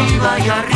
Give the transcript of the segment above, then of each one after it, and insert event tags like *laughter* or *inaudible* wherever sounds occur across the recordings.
arriba y arriba.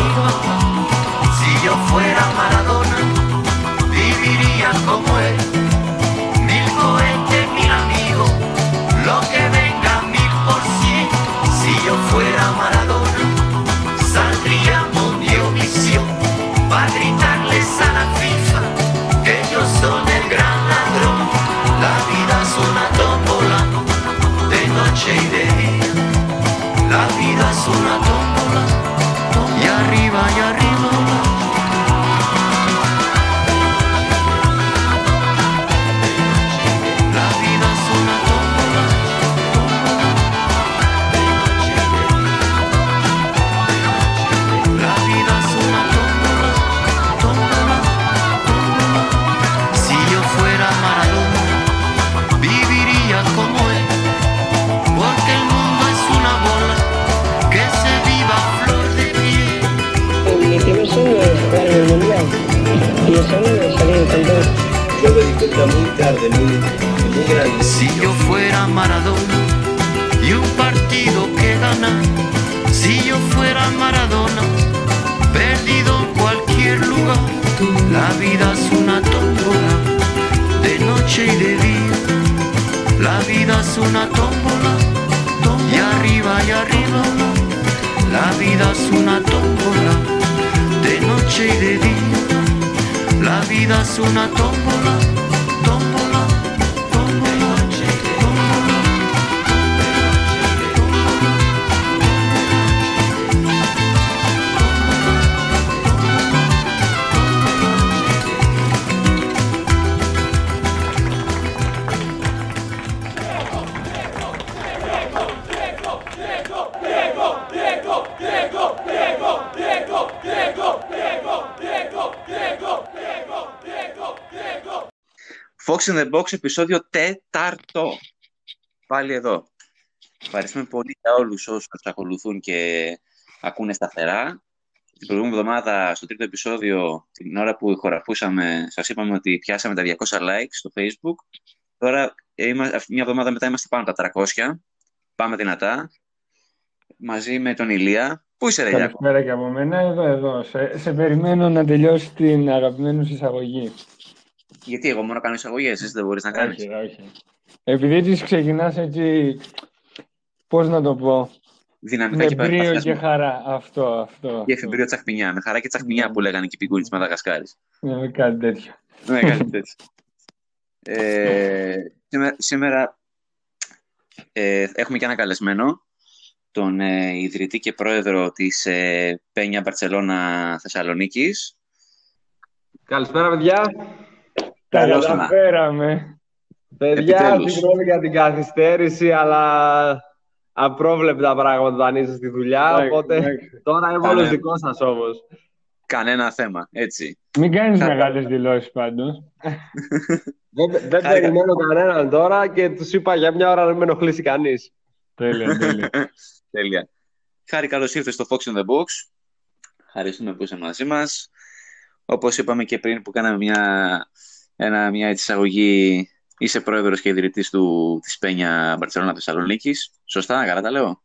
Si yo fuera Maradona y un partido que ganar, si yo fuera Maradona, perdido en cualquier lugar, la vida es una tómbola, de noche y de día, la vida es una tómbola, y arriba y arriba, la vida es una tómbola, de noche y de día, la vida es una tómbola, in the Box, επεισόδιο τέταρτο. Πάλι εδώ. Ευχαριστούμε πολύ για όλους όσους μας ακολουθούν και ακούνε σταθερά. Την προηγούμενη εβδομάδα, στο τρίτο επεισόδιο, την ώρα που ηχογραφούσαμε, σας είπαμε ότι πιάσαμε τα 200 likes στο Facebook. Τώρα, ε, είμα- αυτή μια εβδομάδα μετά είμαστε πάνω από τα 300. Πάμε δυνατά. Μαζί με τον Ηλία. Πού είσαι, ρε Ηλία; Καλησπέρα και από μένα. Εδώ, εδώ. Σε, σε περιμένω να τελειώσει την αγαπημένη σου εισαγωγή. Γιατί εγώ μόνο κάνω εισαγωγές, εσύ δεν μπορείς να κάνεις. Όχι, όχι. Επειδή τις ξεκινάς έτσι, πώς να το πω, Δυναμικά με και μπρίο και παθιασμό. χαρά. Αυτό, αυτό. Και αυτό. εφημπρίο τσαχπινιά. Με χαρά και τσαχπινιά που λέγανε και οι πιγκούροι της Μαδαγασκάρης. Ναι, κάτι τέτοιο. Ναι, κάτι τέτοιο. Ε, σήμερα σήμερα ε, έχουμε και ένα καλεσμένο, τον ε, ιδρυτή και πρόεδρο της ε, Πένια Μπαρτσελώνα Θεσσαλονίκης. Καλησπέρα, παιδιά. Τα Καλώς ήρθα. καταφέραμε. Παιδιά, Επιτέλους. συγγνώμη για την καθυστέρηση, αλλά απρόβλεπτα πράγματα όταν είσαι στη δουλειά. Εντάξει, Οπότε εντάξει. τώρα είμαι Κανένα. όλος δικό σας όμως. Κανένα θέμα, έτσι. Μην κάνεις Καλά. μεγάλες δηλώσεις πάντως. Δεν, δεν Χάρηκα. περιμένω κανέναν τώρα και τους είπα για μια ώρα να μην με ενοχλήσει κανείς. τέλεια, τέλεια. *laughs* Τέλεια. Χάρη, καλώς ήρθες στο Fox in the Box. Ευχαριστούμε που είσαι μαζί μας. Όπως είπαμε και πριν που κάναμε μια, ένα, μια έτσι εισαγωγή, είσαι πρόεδρος και ιδρυτής του, της Πένια Μπαρτσελώνα Θεσσαλονίκης. Σωστά, καλά τα λέω;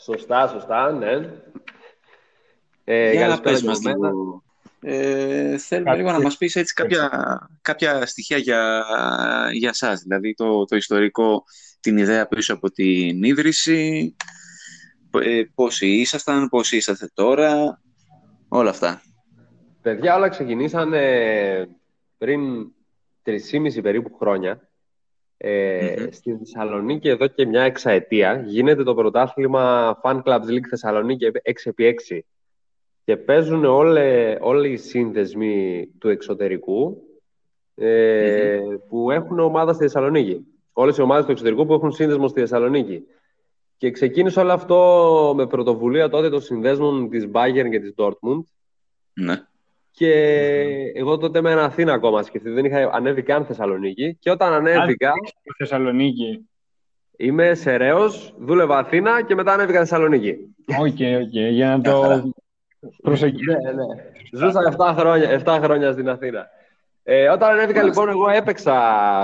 Σωστά, σωστά, ναι. Ε, Για να καλησπέρα πες και μας από μένα. λίγο. Ε, θέλουμε Κάτι- λίγο να μας πεις έτσι κάποια, κάποια στοιχεία για, για σας, δηλαδή το, το ιστορικό, την ιδέα πίσω από την ίδρυση, ε, πόσοι ήσασταν, πόσοι είσαστε τώρα, όλα αυτά. Παιδιά, όλα ξεκινήσαν ε, πριν 3,5 περίπου χρόνια. Ε, Μμμ. Στη Θεσσαλονίκη εδώ και μια εξαετία γίνεται το πρωτάθλημα Fan Clubs League Θεσσαλονίκη 6x6 και παίζουν όλε, όλοι οι σύνδεσμοι του εξωτερικού ε, που έχουν ομάδα στη Θεσσαλονίκη. όλες οι ομάδες του εξωτερικού που έχουν σύνδεσμο στη Θεσσαλονίκη. Και ξεκίνησε όλο αυτό με πρωτοβουλία τότε των συνδέσμων της Bayern και της Dortmund. Ναι. Και εγώ τότε ήμουν Αθήνα ακόμα σκεφτείτε, δεν είχα ανέβει καν Θεσσαλονίκη. Και όταν ανέβηκα, Στη Θεσσαλονίκη. είμαι Σερραίος, δούλευα Αθήνα και μετά ανέβηκα Θεσσαλονίκη. OK, OK, για να το προσεγγίσω. Ναι, ναι. Ζούσα 7 χρόνια, 7 χρόνια στην Αθήνα. Ε, όταν ανέβηκα λοιπόν, εγώ έπαιξα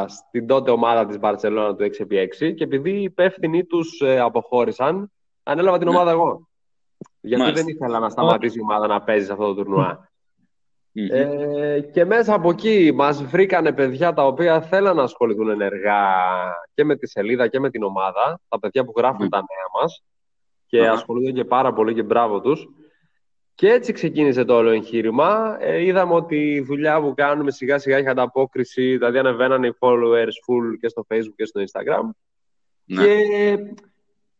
στην τότε ομάδα της Μπαρσελόνα του 6x6 και επειδή οι υπεύθυνοι τους ε, αποχώρησαν, ανέλαβα την Ναι. ομάδα εγώ. Γιατί Μάλιστα. δεν ήθελα να σταματήσει η ομάδα να παίζει σε αυτό το τουρνουά. Μμμ. Ε, και μέσα από εκεί μας βρήκανε παιδιά τα οποία θέλαν να ασχοληθούν ενεργά και με τη σελίδα και με την ομάδα, τα παιδιά που γράφουν Μμ. τα νέα μας και Αχα. ασχολούνται και πάρα πολύ και μπράβο τους. Και έτσι ξεκίνησε το όλο εγχείρημα. Ε, είδαμε ότι η δουλειά που κάνουμε σιγά σιγά είχε ανταπόκριση, δηλαδή ανεβαίνανε οι followers full και στο facebook και στο instagram. Ναι. Και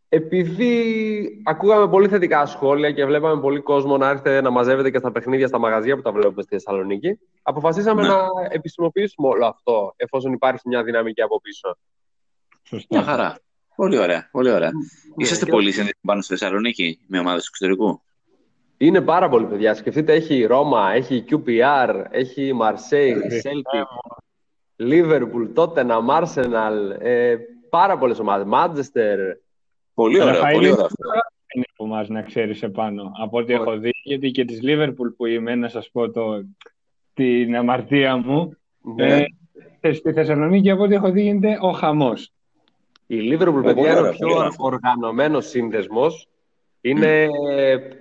επειδή ακούγαμε πολύ θετικά σχόλια και βλέπαμε πολύ κόσμο να έρχεται να μαζεύεται και στα παιχνίδια, στα μαγαζιά που τα βλέπουμε στη Θεσσαλονίκη, αποφασίσαμε Ναι. να επισημοποιήσουμε όλο αυτό, εφόσον υπάρχει μια δυναμική από πίσω. Σωστά. Μια χαρά. Πολύ ωραία. Πολύ ωραία. Είσαστε και- πολύ συνδεδεμένοι πάνω στη Θεσσαλονίκη με ομάδες του εξωτερικού; Είναι πάρα πολύ παιδιά. Σκεφτείτε, έχει Ρώμα, έχει QPR, έχει Marseille, Celtic, Liverpool, Tottenham, Arsenal, ε, πάρα πολλές ομάδες. Manchester. Πολύ ωραία. Ραφαήλ, Πολύ ωραία. είναι από εμάς να ξέρεις επάνω. Από ό,τι έχω δει, γιατί και της Λίβερπουλ που είμαι, να σας πω το, την αμαρτία μου, Ναι. ε, στη Θεσσαλονίκη από ό,τι έχω δει γίνεται ο χαμός. Η Liverpool, πολύ παιδιά, είναι ωραία, ο πιο πολύ ωραία. οργανωμένος σύνδεσμος. Είναι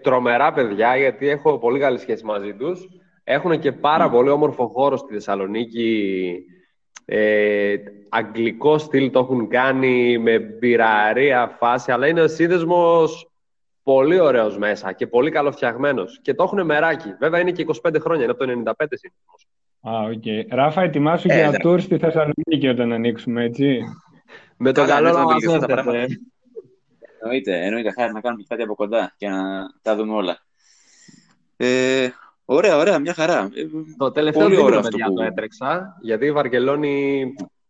τρομερά παιδιά, γιατί έχω πολύ καλή σχέση μαζί τους. Έχουν και πάρα πολύ όμορφο χώρο στη Θεσσαλονίκη. Ε, αγγλικό στυλ το έχουν κάνει με μπειραρία φάση, αλλά είναι ο σύνδεσμος πολύ ωραίος μέσα και πολύ καλοφτιαγμένος. Και το έχουν μεράκι. Βέβαια είναι και 25 χρόνια, είναι από το 95 σύνδεσμος. Α, οκ. Ράφα, ετοιμάσου Ε, για ναι. tour στη Θεσσαλονίκη όταν ανοίξουμε, έτσι. Με το Καλά, καλό ναι, να θα μας βελτιωθούν τα έρθετε. πράγματα. Εννοείται, εννοείται. Χάρη να κάνουμε κάτι από κοντά και να τα δούμε όλα. Ε, ωραία, ωραία, μια χαρά. Ε, Το τελευταίο Πολύ δίμηνο, ωραίο αυτό παιδιά, που- το έτρεξα, γιατί η Βαρκελόνη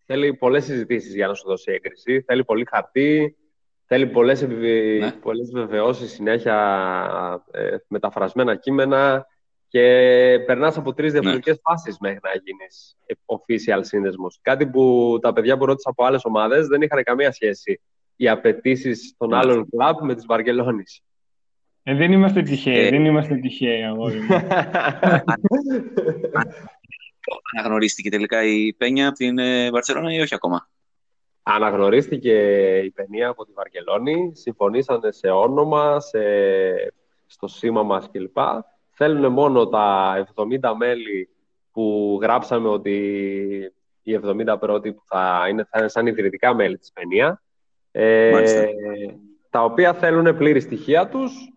θέλει πολλές συζητήσεις για να σου δώσει έγκριση. Θέλει πολύ χαρτί, θέλει πολλές, επιβε... Ναι. πολλές βεβαιώσεις συνέχεια, ε, μεταφρασμένα κείμενα και περνάς από Ναι. τρεις διαφορετικές φάσεις μέχρι να γίνεις official σύνδεσμος. Κάτι που τα παιδιά που ρώτησα από άλλες ομάδες δεν είχαν καμία σχέση οι απαιτήσεις των Ναι. άλλων κλαμπ με της Βαρκελόνης. Ε, δεν είμαστε τυχαίοι, Ε. δεν είμαστε τυχαίοι, αγόρι μου. αναγνωρίστηκε τελικά η Πένια από την ε, Βαρσελόνα ή όχι ακόμα; Αναγνωρίστηκε η παινία από τη Βαρκελόνη, συμφωνήσανε σε όνομα, σε... στο σήμα μας κλπ. Θέλουν μόνο τα 70 μέλη που γράψαμε ότι οι 70 πρώτοι που θα είναι, θα είναι σαν ιδρυτικά μέλη της παινία, ε, Μάλιστα. τα οποία θέλουν πλήρη στοιχεία τους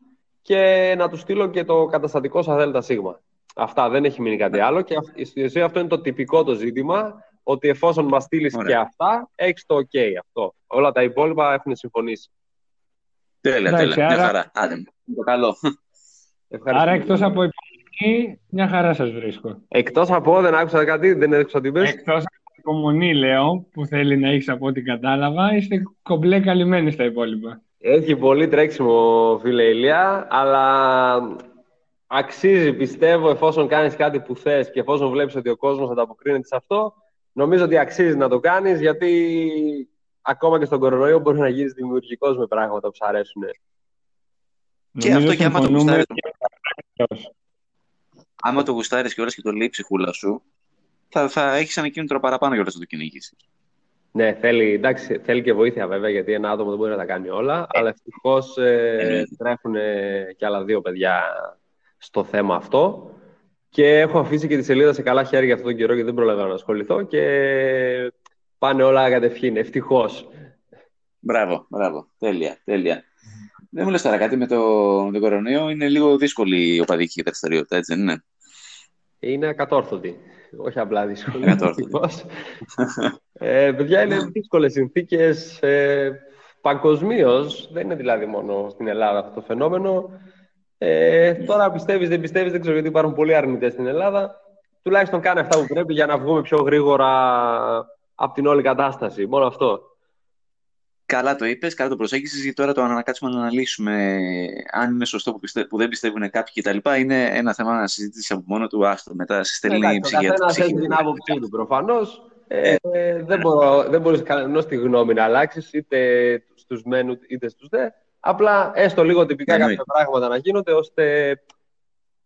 και να τους στείλω και το καταστατικό στα ΔΕΛΤΑ ΣΥΓΜΑ. Αυτά, δεν έχει μείνει κάτι άλλο και αυ- στη ουσία αυτό είναι το τυπικό το ζήτημα, ότι εφόσον μας στείλεις Ωραία. και αυτά, έχεις το OK αυτό. Όλα τα υπόλοιπα έχουν συμφωνήσει. Τέλεια, Εντάξει, τέλεια. Μια άρα- χαρά. Άντε, το καλό. Ευχαριστώ. Άρα, εκτός από υπομονή, μια χαρά σας βρίσκω. Εκτός από, δεν άκουσα κάτι, δεν άκουσα τι είπες. Εκτός από υπομονή, λέω, που θέλει να έχεις από ό,τι κατάλαβα, είστε κομπλέ καλυμμένοι στα υπόλοιπα. Έχει πολύ τρέξιμο, φίλε Ηλία, αλλά αξίζει, πιστεύω, εφόσον κάνεις κάτι που θες και εφόσον βλέπεις ότι ο κόσμος ανταποκρίνεται σε αυτό, νομίζω ότι αξίζει να το κάνεις, γιατί ακόμα και στον κορονοϊό μπορεί να γίνεις δημιουργικός με πράγματα που σου αρέσουν. Και Νομίζω αυτό και άμα το συμφωνούμε γουστάρεις. και εκτός. Άμα το γουστάρεις και όλα και το λέει η ψυχούλα σου, θα, θα έχεις ένα κίνητρο παραπάνω για να το κυνηγήσεις. Ναι, θέλει, εντάξει, θέλει και βοήθεια βέβαια, γιατί ένα άτομο δεν μπορεί να τα κάνει όλα, αλλά ευτυχώς ε, Εννοείται. τρέχουν και άλλα δύο παιδιά στο θέμα αυτό. Και έχω αφήσει και τη σελίδα σε καλά χέρια αυτόν τον καιρό γιατί δεν πρόλαβα να ασχοληθώ και πάνε όλα κατευχήν, ευτυχώς. Μπράβο, μπράβο. Τέλεια, τέλεια. Δεν μου λες τώρα κάτι με το, με τον κορονοϊό. Είναι λίγο δύσκολη η οπαδική δραστηριότητα, έτσι δεν είναι; Είναι ακατόρθωτη. Όχι απλά δύσκολη. Ακατόρθωτη. ευτυχώς. ε, παιδιά, είναι δύσκολες συνθήκες ε, παγκοσμίως. Δεν είναι δηλαδή μόνο στην Ελλάδα αυτό το φαινόμενο. Ε, τώρα πιστεύεις, δεν πιστεύεις, δεν ξέρω γιατί υπάρχουν πολλοί αρνητές στην Ελλάδα. Τουλάχιστον κάνε αυτά που πρέπει για να βγούμε πιο γρήγορα από την όλη κατάσταση. Μόνο αυτό. Καλά το είπες, καλά το προσέγγισες, γιατί τώρα το ανακάτσουμε να αναλύσουμε αν είναι σωστό που, πιστε... που δεν πιστεύουν κάποιοι κτλ. Είναι ένα θέμα να συζητήσει από μόνο του, άστο, μετά στέλνει η Εντάξει, ο ψυχιατρική. καθένας έχει την άποψή του προφανώς. Ε, ε, δεν, μπορώ, δεν μπορείς κανένας τη γνώμη να αλλάξεις, είτε στους μεν είτε στους δε. Απλά έστω λίγο τυπικά Εννοείται. κάποια πράγματα να γίνονται, ώστε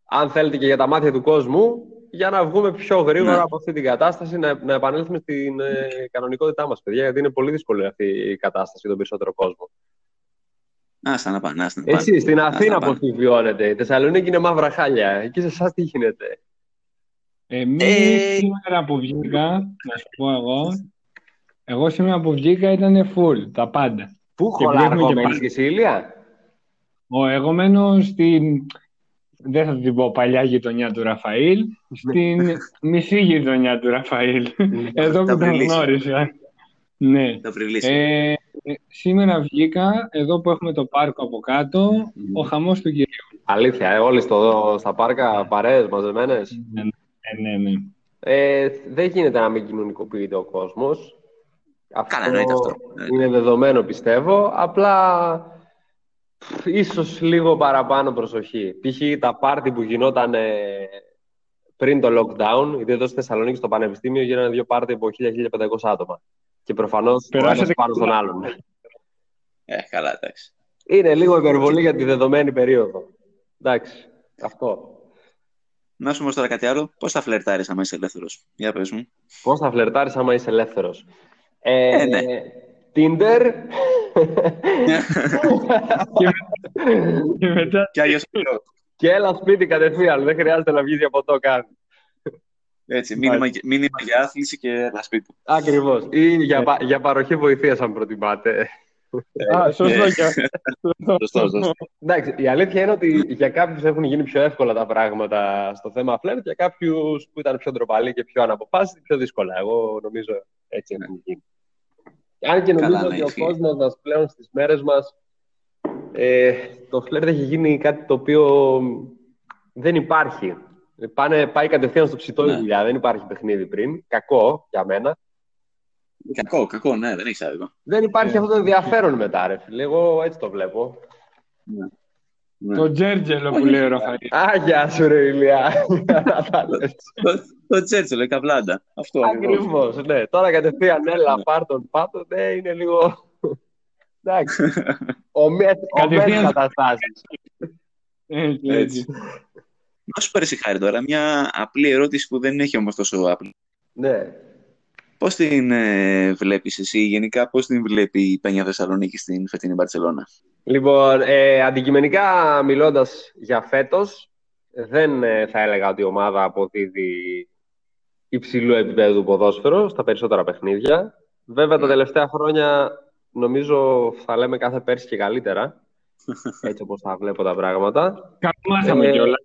αν θέλετε και για τα μάτια του κόσμου, για να βγούμε πιο γρήγορα Ναι. από αυτή την κατάσταση, να, να επανέλθουμε στην ε, κανονικότητά μας, παιδιά, γιατί είναι πολύ δύσκολη αυτή η κατάσταση για τον περισσότερο κόσμο. Άστα να πάνε, άστα να πάνε. Εσύ στην Άστα Αθήνα να πώς πάνε. τη βιώνετε, η Θεσσαλονίκη είναι μαύρα χάλια, εκεί σε εσάς τι γίνεται; Εμείς Ε, σήμερα που βγήκα, να σου πω εγώ, εγώ σήμερα που βγήκα ήταν full, τα πάντα. Πού Και χωλάρκο βλέπουμε και μένεις πάλι. και εσύ, Ηλία; Ο, εγώ μένω στην, δεν θα την πω παλιά γειτονιά του Ραφαήλ, στην μισή γειτονιά του Ραφαήλ. Εδώ Τα που τον Βρυλίσια. γνώρισα. Ναι. Το Βρυλίσιο. Ε, ε, σήμερα βγήκα, εδώ που έχουμε το πάρκο από κάτω, ο χαμός του κυρίου. Αλήθεια, ε, όλοι στο, στα πάρκα παρέες μαζεμένες. Ναι, ναι, ναι. Ε, δεν γίνεται να μην κοινωνικοποιείται ο κόσμος. Αυτό Καλά, εννοείται αυτό. είναι δεδομένο, πιστεύω. Απλά πφ, ίσως λίγο παραπάνω προσοχή. Π.χ. τα πάρτι που γινόταν ε, πριν το lockdown, γιατί εδώ στη Θεσσαλονίκης στο Πανεπιστήμιο γίνανε δύο πάρτι από 1.000-1.500 άτομα. Και προφανώς ο Περάσατε ένας πάνω στον καλά. άλλον. Ε, καλά, εντάξει. Είναι λίγο υπερβολή για τη δεδομένη περίοδο. Εντάξει, αυτό. Να σου πω τώρα κάτι άλλο. Πώς θα φλερτάρεις άμα είσαι ελεύθερος; Για πες μου. Πώς θα φλερτάρεις άμα είσαι ελεύθερος; Ε, Ε, ναι. Tinder. Και μετά Και αλλιώς. και έλα σπίτι κατευθείαν. Δεν χρειάζεται να βγεις για ποτό καν. Έτσι. Μήνυμα, μήνυμα για άθληση και ένα σπίτι. Ακριβώς. Ή για, πα- για παροχή βοηθείας αν προτιμάτε. Α, σωστό και αυτό. Σωστό, σωστό. Εντάξει, η αλήθεια είναι ότι για κάποιους έχουν γίνει πιο εύκολα τα πράγματα στο θέμα φλερτ, για κάποιους που ήταν πιο ντροπαλοί και πιο αναποφάσιστοι, πιο δύσκολα. Εγώ νομίζω έτσι έχουν γίνει. Αν και νομίζω Καλά, ναι, ότι ο ισχύει. κόσμος μας πλέον στις μέρες μας ε, το φλερτ έχει γίνει κάτι το οποίο δεν υπάρχει. Πάνε, πάει κατευθείαν στο ψητό η Ναι. δουλειά, δεν υπάρχει παιχνίδι πριν. Κακό για μένα. Κακό, κακό, ναι, δεν έχει άδικο. Δεν υπάρχει Ναι. αυτό το ενδιαφέρον μετά, ρε φίλε. Εγώ έτσι το βλέπω. Ναι. Το Τζέρτζελο που λέει ο Ραφαήλ. Α, γεια σου ρε Ηλία. Να *laughs* τα λες. Το- Το Τσέρτσελ, η καβλάντα. Αυτό ακριβώς. Ακριβώς, ναι. Τώρα κατευθείαν, έλα, πάρ' τον πάτο, ναι, είναι λίγο... Εντάξει. Ομές, ομές Κατευθείαν- καταστάσεις. Έτσι, Έτσι. έτσι. Να σου πάρει χάρη τώρα, μια απλή ερώτηση που δεν έχει όμως τόσο απλή. Ναι. Πώς την ε, βλέπεις εσύ, γενικά, πώς την βλέπει η Πένια Θεσσαλονίκη στην φετινή Μπαρσελόνα; Λοιπόν, ε, αντικειμενικά μιλώντας για φέτος, δεν ε, θα έλεγα ότι η ομάδα αποδίδει υψηλού επίπεδου ποδόσφαιρο στα περισσότερα παιχνίδια. Βέβαια, τα τελευταία χρόνια νομίζω θα λέμε κάθε πέρσι και καλύτερα. *laughs* Έτσι όπως θα βλέπω τα πράγματα. Καλομάθαμε Ε, κιόλας.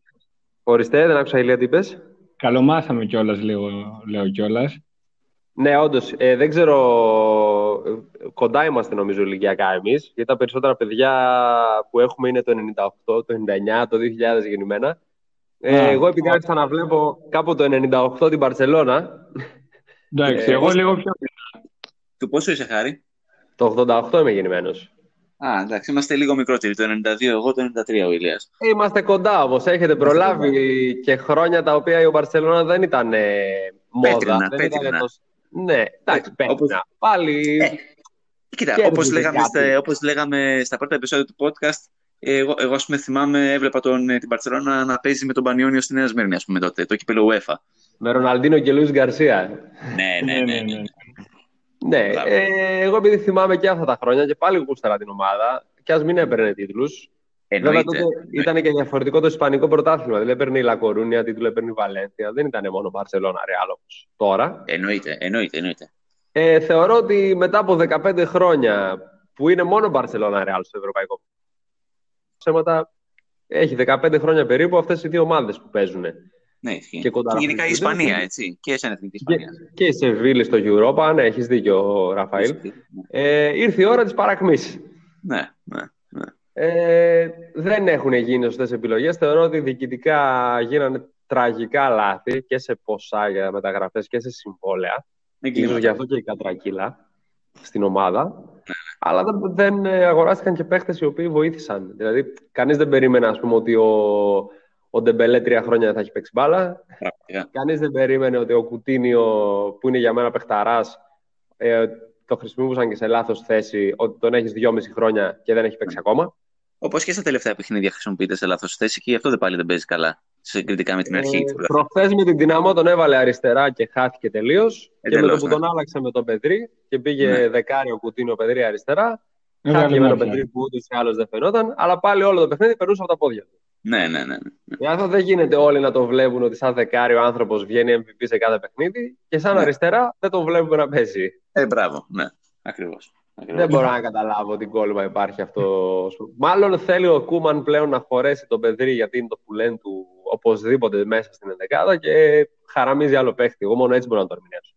Οριστέ, δεν άκουσα Ηλία τι είπες; Καλομάθαμε κιόλας, λέω, λέω κιόλας. Ναι, όντως. δεν ξέρω. Ε, Κοντά είμαστε νομίζω ηλικιακά εμείς. Γιατί τα περισσότερα παιδιά που έχουμε είναι το 98, το 99, το 2000 γεννημένα. Ε, Α. εγώ επειδή άρχισα να βλέπω κάπου το 98 την Παρσελώνα, Εντάξει, Ε, εγώ πώς- λίγο πιο. Του πόσο είσαι, Χάρη; το 88 είμαι γεννημένος. Α, εντάξει, είμαστε λίγο μικρότεροι. Το 92, εγώ το 93 ο Ηλίας. Είμαστε κοντά όμως. Έχετε προλάβει και χρόνια τα οποία η Μπαρσελόνα δεν ήταν ε, μόδα. Πέτρινα, δεν ήταν πέτρινα. τόσο- Ναι, εντάξει, Ε, όπως- πέτρινα. Πάλι. Ε, Κοίτα, Κέρδιζε όπως λέγαμε, κάτι. στα, όπως λέγαμε στα πρώτα επεισόδια του podcast, εγώ, εγώ ας πούμε, θυμάμαι, έβλεπα τον, ε, την Παρσελόνα να παίζει με τον Πανιόνιο στη Νέα Σμύρνη, ας πούμε, τότε, το κύπελο UEFA. Με Ροναλντίνο και Λουίς Γκαρσία. Ναι, ναι, ναι. ναι. Ναι, Μπράβο. ε, εγώ επειδή θυμάμαι και αυτά τα χρόνια και πάλι γούσταρα την ομάδα, και ας μην έπαιρνε τίτλους. Βέβαια Εννοείται. τότε ήταν και διαφορετικό το Ισπανικό πρωτάθλημα. Δηλαδή έπαιρνε η Λακορούνια, τίτλο έπαιρνε η Βαλένθια. Δεν ήταν μόνο Μπαρσελόνα Ρεάλ όπως τώρα. Εννοείται, εννοείται, εννοείται. Ε, θεωρώ ότι μετά από 15 χρόνια που είναι μόνο Μπαρσελόνα Ρεάλ στο ευρωπαϊκό ψέματα, έχει 15 χρόνια περίπου αυτές οι δύο ομάδες που παίζουν. Ναι, ισχύει. Και κοντά Και γενικά η να Ισπανία, φύγουν. έτσι. Και σαν εθνική Και, Ισπανίας. και η Σεβίλη στο Europa, ναι, έχεις δίκιο, Ραφαήλ. Ε, ήρθε η ώρα της παρακμής. Ναι, ναι. ναι. Ε, δεν έχουν γίνει σωστές επιλογές. Θεωρώ ότι διοικητικά γίνανε τραγικά λάθη και σε ποσά για μεταγραφές και σε συμβόλαια. Ίσως γι' αυτό και η Κατρακύλα στην ομάδα. Αλλά δεν, δεν ε, αγοράστηκαν και παίχτες οι οποίοι βοήθησαν. Δηλαδή, κανείς δεν περίμενε, ας πούμε, ότι ο, ο Ντεμπελέ τρία χρόνια θα έχει παίξει μπάλα. Πραγματικά. Κανείς δεν περίμενε ότι ο Κουτίνιο, που είναι για μένα παιχταράς, ε, το χρησιμοποιούσαν και σε λάθος θέση, ότι τον έχεις δυόμιση χρόνια και δεν έχει παίξει ακόμα. Όπως και στα τελευταία παιχνίδια χρησιμοποιείται σε λάθος θέση και γι' αυτό δεν πάλι δεν παίζει καλά. Συγκριτικά με την αρχή Ε, του πρωταθλήματος. Προχθές με την Δυναμό τον έβαλε αριστερά και χάθηκε τελείως. και με το Εντελώς, που ναι. τον άλλαξε με τον Πεδρή και πήγε Ναι. δεκάρι ο Κουτίνιο Πεδρή αριστερά. Έβαλε Χάθηκε με τον μάτια. Πεδρή που ούτε ή άλλως δεν φαινόταν, αλλά πάλι όλο το παιχνίδι περνούσε από τα πόδια του. Ναι, ναι, ναι. ναι. Γι' αυτό δεν γίνεται όλοι να το βλέπουν ότι σαν δεκάρι ο άνθρωπος βγαίνει MVP σε κάθε παιχνίδι και σαν Ναι. αριστερά δεν τον βλέπουμε να παίζει. Ε, μπράβο. Ναι, ακριβώς. Δεν μπορώ να καταλάβω τι κόλλημα υπάρχει αυτό. Μάλλον θέλει ο Κούμαν πλέον να χωρέσει τον Πεδρή γιατί είναι το πουλέν του οπωσδήποτε μέσα στην ενδεκάδα και χαραμίζει άλλο παίχτη. Εγώ μόνο έτσι μπορώ να το ερμηνεύσω.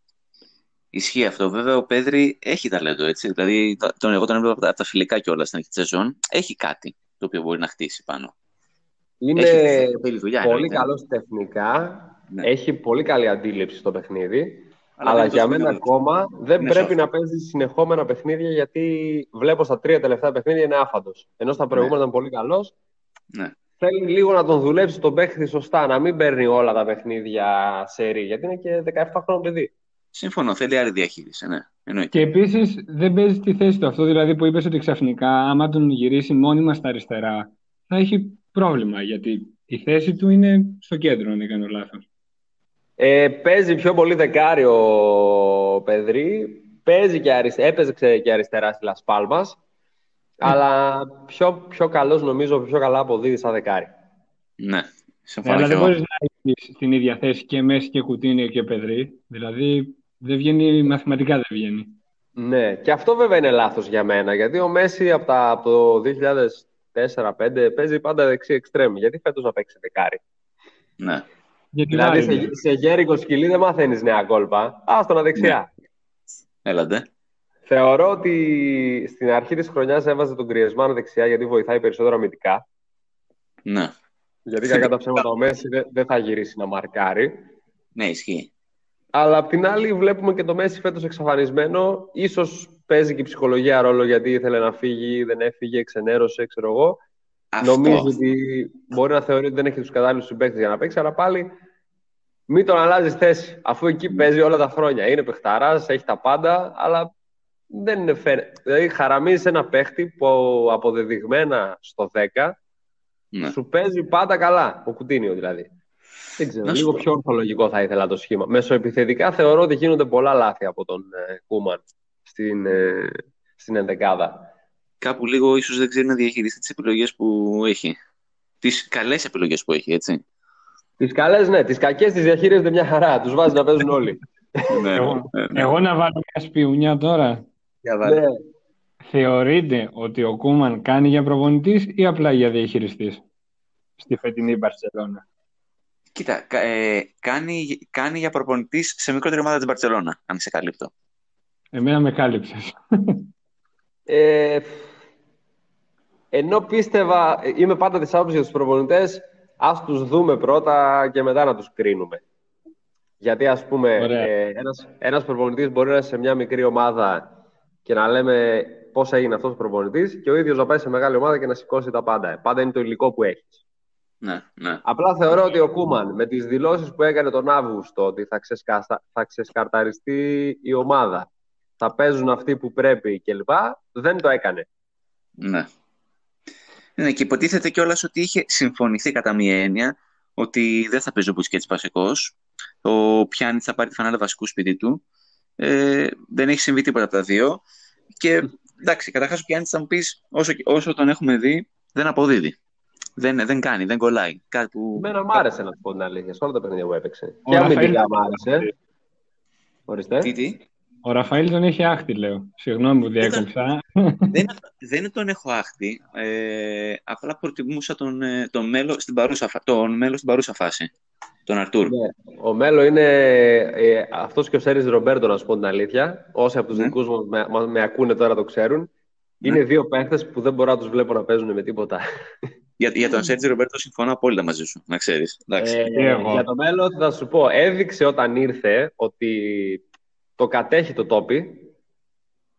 Ισχύει αυτό. Βέβαια, ο Πέδρη έχει ταλέντο έτσι. Δηλαδή, τα- τον, εγώ τον έβλεπα από τα, από τα φιλικά κιόλας στην αρχή της σεζόν. Έχει κάτι το οποίο μπορεί να χτίσει πάνω. Είναι Έχει θέλει δουλειά. πολύ εννοείται. καλός τεχνικά. Ναι. Έχει πολύ καλή αντίληψη στο παιχνίδι. Αλλά Αλλά, δεν είναι για τόσο μένα μεγάλος. ακόμα δεν Είναι πρέπει soft. να παίζει συνεχόμενα παιχνίδια γιατί βλέπω στα τρία τελευταία παιχνίδια είναι άφαντος. Ενώ στα προηγούμενα ήταν πολύ καλός. Ναι. Θέλει λίγο να τον δουλέψει τον παίχτη σωστά, να μην παίρνει όλα τα παιχνίδια σε ρί, γιατί είναι και 17 χρόνο παιδί. Συμφωνώ. Θέλει άλλη διαχείριση. Ναι, εννοείται. Και επίσης δεν παίζει τη θέση του. Αυτό δηλαδή που είπες ότι ξαφνικά, άμα τον γυρίσει μόνιμα στα αριστερά, θα έχει πρόβλημα. Γιατί η θέση του είναι στο κέντρο, αν δεν κάνω λάθος. Ε, παίζει πιο πολύ δεκάρι ο Πεδρή. Παίζει και αριστε... Έπαιζε και αριστερά στη Las Palmas. Αλλά πιο, πιο καλός νομίζω, πιο καλά αποδίδει σαν δεκάρι. Ναι. Συμφωνώ αλλά κι δεν εγώ. μπορείς να έχεις στην ίδια θέση και Μέση και Κουτίνιο και Πεδρή. Δηλαδή δεν βγαίνει, μαθηματικά δεν βγαίνει. Ναι, και αυτό βέβαια είναι λάθος για μένα. Γιατί ο Μέση από, τα, από το 2004-2005 παίζει πάντα δεξί εξτρέμ. Γιατί φέτος να παίξει δεκάρι; Ναι. Γιατί Δηλαδή βάρη σε, είναι. σε γέρικο σκυλί δεν μαθαίνεις νέα κόλπα. Άστο να δεξιά. Έλατε. Θεωρώ ότι στην αρχή της χρονιάς έβαζε τον Griezmann δεξιά γιατί βοηθάει περισσότερο αμυντικά. Ναι. Γιατί κακά τα ψέματα ο Μέση δεν, δεν θα γυρίσει να μαρκάρει. Ναι, ισχύει. Αλλά απ' την άλλη βλέπουμε και το Μέση φέτος εξαφανισμένο. Ίσως παίζει και η ψυχολογία ρόλο γιατί ήθελε να φύγει, δεν έφυγε, ξενέρωσε, ξέρω εγώ. Αυτό. Νομίζω ότι μπορεί να θεωρεί ότι δεν έχει τους κατάλληλους συμπαίκτες για να παίξει, αλλά πάλι μην τον αλλάζεις θέση. Αφού εκεί παίζει όλα τα χρόνια. Είναι παιχταράς, έχει τα πάντα, αλλά δεν είναι φαίνε. Δηλαδή χαραμίζεις ένα παίχτη που αποδεδειγμένα στο 10 Ναι. σου παίζει πάντα καλά. Ο Κουτίνιο δηλαδή. Δεν ξέρω, Να σου λίγο πω. πιο ορθολογικό θα ήθελα το σχήμα. Μεσοεπιθετικά θεωρώ ότι γίνονται πολλά λάθη από τον ε, Κούμαν στην, ε, στην ενδεκάδα. Κάπου λίγο ίσως δεν ξέρει να διαχειριστεί τις επιλογές που έχει. Τις καλές επιλογές που έχει, έτσι. Τις καλές, ναι, τις κακές τις διαχείριζεται μια χαρά. Τους βάζει να παίζουν όλοι. ναι, Εγώ, ναι, ναι. εγώ να βάλω μια σπιουνιά τώρα. Για βάλε. ναι. Θεωρείτε ότι ο Κούμαν κάνει για προπονητής ή απλά για διαχειριστής στη φετινή Μπαρσελόνα; Κοίτα, κα- ε, κάνει, κάνει για προπονητής σε μικρότερη ομάδα της Μπαρτσελώνα, αν σε καλύπτω. Εμένα με κάλυψες. Ε, ενώ πίστευα, είμαι πάντα της άποψης για τους προπονητές, ας τους δούμε πρώτα και μετά να τους κρίνουμε. Γιατί ας πούμε, Ωραία. ε, ένας, ένας προπονητής μπορεί να είναι σε μια μικρή ομάδα και να λέμε πώς έγινε αυτός ο προπονητής και ο ίδιος να πάει σε μεγάλη ομάδα και να σηκώσει τα πάντα. Πάντα είναι το υλικό που έχεις. Ναι, ναι. Απλά θεωρώ ότι ο Κούμαν με τις δηλώσεις που έκανε τον Αύγουστο ότι θα, ξεσκαστα... θα ξεσκαρταριστεί η ομάδα, θα παίζουν αυτοί που πρέπει κλπ. Δεν το έκανε. Ναι. Ναι, και υποτίθεται κιόλας ότι είχε συμφωνηθεί κατά μία έννοια ότι δεν θα παίζει ο Μπουσκέτς βασικός. Ο Πιάννη θα πάρει τη φανάλα βασικού σπίτι του. Ε, δεν έχει συμβεί τίποτα από τα δύο. Και εντάξει, καταρχάς ο Πιάννης θα μου πεις, όσο, όσο τον έχουμε δει, δεν αποδίδει. Δεν, δεν κάνει, δεν κολλάει. Κάτι που... Εμένα μου άρεσε να σου πω την αλήθεια σε όλα τα παιχνίδια που έπαιξε. Ο και Ραφαήλ- αμυντικά μου άρεσε. Ορίστε. Τι, τι; Ο Ραφαήλ τον έχει άχτη, λέω. Συγγνώμη που διέκοψα. δεν, δεν τον έχω άχτη. Ε, απλά προτιμούσα τον, ε, τον, μέλο, στην παρούσα, φα- τον μέλο στην παρούσα φάση. Τον Αρτούρ. Ναι. Ο Μέλο είναι ε, αυτός και ο Σέρις Ρομπέρτο, να σου πω την αλήθεια. Όσοι από τους Ναι. δικούς μου με, με, με ακούνε τώρα το ξέρουν. Είναι δύο παίχτες που δεν μπορώ να τους βλέπω να παίζουν με τίποτα. Για, για τον Σέρτζι Ρομπέρτο συμφωνώ απόλυτα μαζί σου, να ξέρεις. Εντάξει. Ε, Και εγώ. για το μέλλον, θα σου πω, έδειξε όταν ήρθε ότι το κατέχει το τόπι,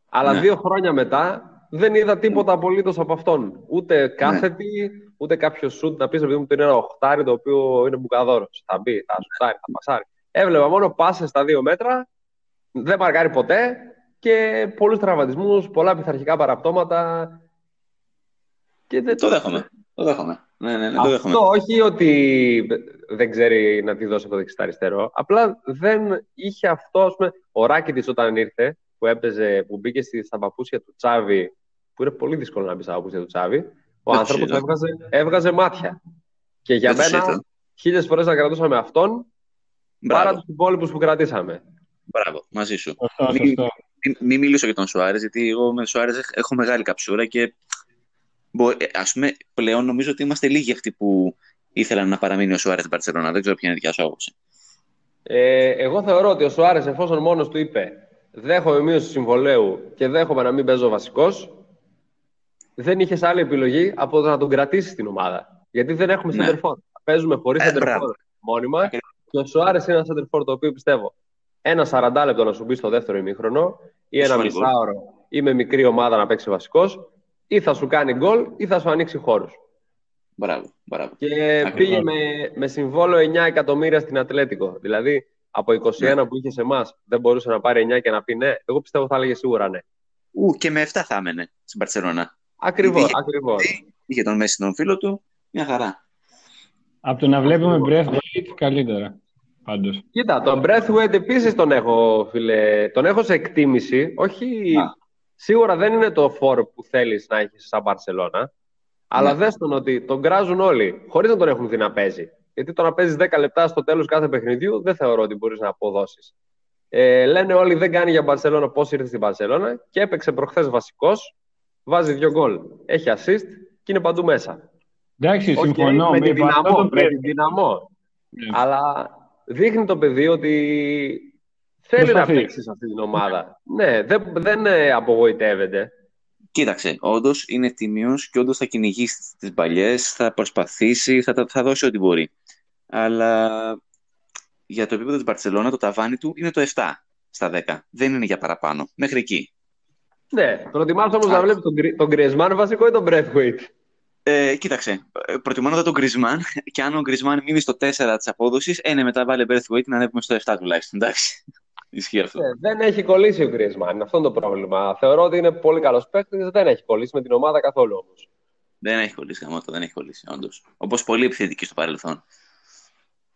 αλλά Ναι. δύο χρόνια μετά δεν είδα τίποτα απολύτως από αυτόν. Ούτε Ναι. κάθετη, ούτε κάποιος σουτ να πεις επειδή μου πήρε ένα οχτάρι το οποίο είναι μπουκαδόρος. Θα μπει, θα σουτάρει, θα πασάρει. Έβλεπα μόνο πάσες στα δύο μέτρα, δεν μαρκάρει ποτέ και πολλούς τραυματισμούς, πολλά πειθαρχικά παραπτώματα. Και δεν... Το δέχομαι. Το δέχομαι. Ναι, ναι, ναι, το δέχομαι. Αυτό όχι ότι δεν ξέρει να τη δώσει από το δεξί στα αριστερό. Απλά δεν είχε αυτό. ας πούμε, ο Ράκητης όταν ήρθε, που έπαιζε, που μπήκε στη- στα παπούσια του Τσάβη, που είναι πολύ δύσκολο να μπεις στα παπούσια του Τσάβη, ο Δεν το άνθρωπος συζητώ. έβγαζε, έβγαζε μάτια. Και για Δεν το μένα, συζητώ. χίλιες φορές να κρατούσαμε αυτόν παρά Μπράβο. τους υπόλοιπους που κρατήσαμε. Μπράβο, μαζί σου. Σωστό, Μη- σωστό. Μην μη μιλήσω για τον Σουάρες, γιατί εγώ με τον Σουάρες έχω μεγάλη καψούρα και μπο- ε, ας πούμε πλέον νομίζω ότι είμαστε λίγοι αυτοί που ήθελαν να παραμείνει ο Σουάρες στην Παρσελόνα. Δεν ξέρω ποια είναι η δικιά σου άποψη. Ε, εγώ θεωρώ ότι ο Σουάρες, εφόσον μόνος του είπε δέχομαι μείωση του συμβολέου και δέχομαι να μην παίζω βασικός, δεν είχε άλλη επιλογή από το να τον κρατήσει στην ομάδα. Γιατί δεν έχουμε Ναι. center for. Παίζουμε χωρίς Ε, center μπράβο. for μόνιμα. Ακριβώς. Και ο Σουάρες είναι ένα center for το οποίο πιστεύω ένα 40 λεπτό να σου μπει στο δεύτερο ημίχρονο ή ένα Ασφαλικό. μισάωρο ή με μικρή ομάδα να παίξει βασικός, ή θα σου κάνει γκολ ή θα σου ανοίξει χώρους. Μπράβο, μπράβο. Και Ακριβώς. πήγε με, με συμβόλαιο 9 εκατομμύρια στην Ατλέτικο. Δηλαδή, από 21 Ναι. που είχες σε εμάς, δεν μπορούσε να πάρει 9 και να πει ναι. Εγώ πιστεύω θα έλεγε σίγουρα ναι. Ου, και με 7 θα έμενε στην Παρσελόνα. Ακριβώς, Είχε- ακριβώς. Είχε τον Μέση τον φίλο του, μια χαρά. Από το να βλέπουμε Breathwaite καλύτερα. Πάντως. Κοίτα, τον Breathwaite επίσης τον έχω, φίλε. Τον έχω σε εκτίμηση. Όχι. Α. Σίγουρα δεν είναι το φόρ που θέλεις να έχεις σαν Παρσελώνα. Αλλά Ναι. δες τον ότι τον κράζουν όλοι, χωρίς να τον έχουν δει να παίζει. Γιατί το να παίζεις 10 λεπτά στο τέλος κάθε παιχνιδιού δεν θεωρώ ότι μπορείς να αποδώσεις. Ε, λένε όλοι δεν κάνει για Μπαρσελόνα πώς ήρθε στην Μπαρσελόνα και έπαιξε προχθές βασικός. Βάζει δύο γκολ. Έχει assist και είναι παντού μέσα. Εντάξει, Οκ, συμφωνώ. με μη την είπα, αυτό δυναμό. το Με πρέπει. την δυναμό. Ναι. Αλλά δείχνει το παιδί ότι θέλει να Προσπαθεί. παίξει σε αυτή την ομάδα. Ναι, δεν, δεν ε, απογοητεύεται. Κοίταξε, όντως είναι τιμίος και όντως θα κυνηγήσει τις παλιέ, θα προσπαθήσει, θα, τα- θα δώσει ό,τι μπορεί. Αλλά για το επίπεδο της Μπαρσελόνα, το ταβάνι του είναι το 7 στα 10. Δεν είναι για παραπάνω. Μέχρι εκεί. Ναι, προτιμάς όμως Α. να βλέπεις τον, Γκρι- τον Griezmann βασικό ή τον Breathwaite. Ε, κοίταξε, ε, προτιμώ να δω τον Γκρισμάν και αν ο Γκρισμάν μείνει στο 4 της απόδοσης, ε, ναι, μετά βάλε Breathwaite να ανέβουμε στο 7 τουλάχιστον. Εντάξει. Ισχύει αυτό. Ναι, δεν έχει κολλήσει ο Griezmann, αυτό είναι το πρόβλημα. Θεωρώ ότι είναι πολύ καλός παίκτης, δεν έχει κολλήσει με την ομάδα καθόλου όμως. Δεν έχει κολλήσει γαμώτο, δεν έχει κολλήσει, όντως. Όπως πολύ επιθετική στο παρελθόν.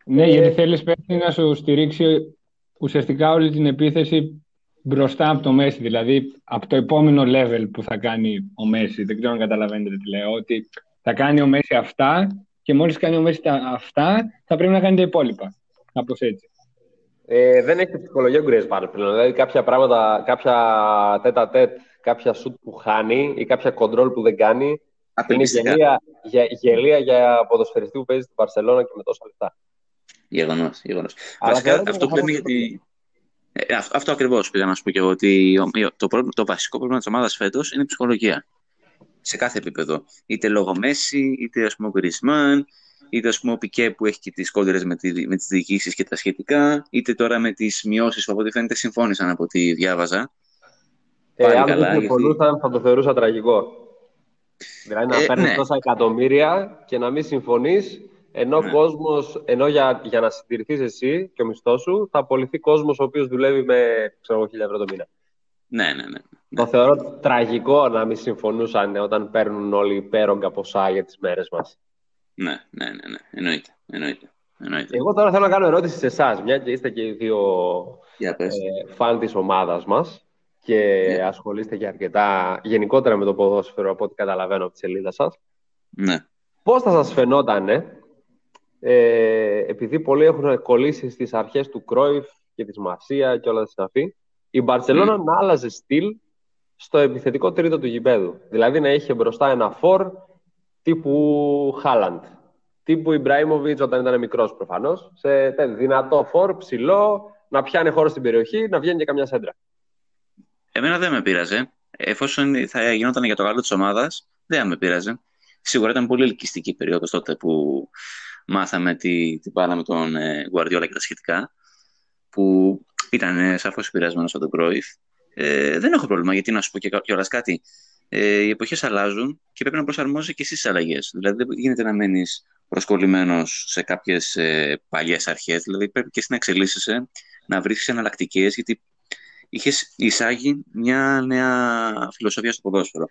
Ναι, γιατί θέλεις παίκτη να σου στηρίξει ουσιαστικά όλη την επίθεση μπροστά από το Μέση. Δηλαδή, από το επόμενο level που θα κάνει ο Μέση. Δεν ξέρω αν καταλαβαίνετε τι λέω. Ότι θα κάνει ο Μέση αυτά και μόλις κάνει ο Μέση τα αυτά, θα πρέπει να κάνει τα υπόλοιπα. Κάπως έτσι. Ε, δεν έχει ψυχολογία ο Griezmann πλέον. Δηλαδή κάποια πράγματα, κάποια τέτα τέτ, κάποια σουτ που χάνει ή κάποια κοντρόλ που δεν κάνει, είναι Απελπιστικά. γελία για, γελία για ποδοσφαιριστή που παίζει στην Παρσελόνα και με τόσα λεφτά. Γεγονός, γεγονός. Αλλά Βασικά, θεωρώ ότι αυτό που είναι λέμε για τη. Ε, αυτό αυτό ακριβώς πήγα να σου πω και εγώ. Ότι ο- το, πρόβλημα- το βασικό πρόβλημα της ομάδας φέτος είναι η ψυχολογία. Σε κάθε επίπεδο. Είτε λόγω Μέση, είτε ας πούμε ο Γκρισμάν, είτε ας πούμε ο Πικέ που έχει και τις κόντρες με, τη, με τις διοικήσεις και τα σχετικά, είτε τώρα με τις μειώσεις που από ό,τι φαίνεται συμφώνησαν από ό,τι διάβαζα. Ε, Πάλι αν καλά, δεν συμφωνούσαν, θα το θεωρούσα τραγικό. Δηλαδή να Ε, παίρνει ναι. τόσα εκατομμύρια και να μην συμφωνείς, ενώ, Ναι. κόσμος, ενώ για, για να συντηρηθείς εσύ και ο μισθός σου, θα απολυθεί κόσμος ο οποίος δουλεύει με ξέρω, εγώ, 1000 ευρώ το μήνα. Ναι, ναι, ναι. Το θεωρώ τραγικό να μην συμφωνούσαν όταν παίρνουν όλοι υπέρογκα ποσά για τις μέρες μας. Ναι, ναι, ναι, ναι. Εννοείται. Εννοείται. Εννοείται. Εγώ τώρα θέλω να κάνω ερώτηση σε εσάς, μια και είστε και οι δύο Για πες. ε, φαν της ομάδας μας και Ναι. ασχολείστε και αρκετά γενικότερα με το ποδόσφαιρο από ό,τι καταλαβαίνω από τη σελίδα σας. Ναι. Πώς θα σας φαινόταν, ε, επειδή πολλοί έχουν κολλήσει στις αρχές του Κρόιφ και της Μασία και όλα τα συναφή, η Μπαρσελόνα να άλλαζε στυλ στο επιθετικό τρίτο του γηπέδου. Δηλαδή να είχε μπροστά ένα φορ τύπου Χάλαντ, τύπου Ιμπραήμοβιτς όταν ήταν μικρός προφανώς, σε τε- δυνατό φορ, ψηλό, να πιάνει χώρο στην περιοχή, να βγαίνει και καμιά σέντρα. Εμένα δεν με πείραζε. Εφόσον θα γινόταν για το καλό της ομάδας, δεν θα με πείραζε. Σίγουρα ήταν πολύ ελκυστική η περίοδος τότε που μάθαμε τι, τι μπάλα με τον ε, Guardiola και τα σχετικά. Που ήταν σαφώς επηρεασμένος από τον Κρόιφ. Ε, δεν έχω πρόβλημα, γιατί να σου πω και κιόλας κάτι. Ε, οι εποχές αλλάζουν και πρέπει να προσαρμόζεσαι και εσύ στις αλλαγές. Δηλαδή, δεν γίνεται να μένεις προσκολλημένος σε κάποιες ε, παλιές αρχές. Δηλαδή, πρέπει και εσύ να εξελίσσεσαι, να βρίσκεις εναλλακτικές, γιατί είχες εισάγει μια νέα φιλοσοφία στο ποδόσφαιρο.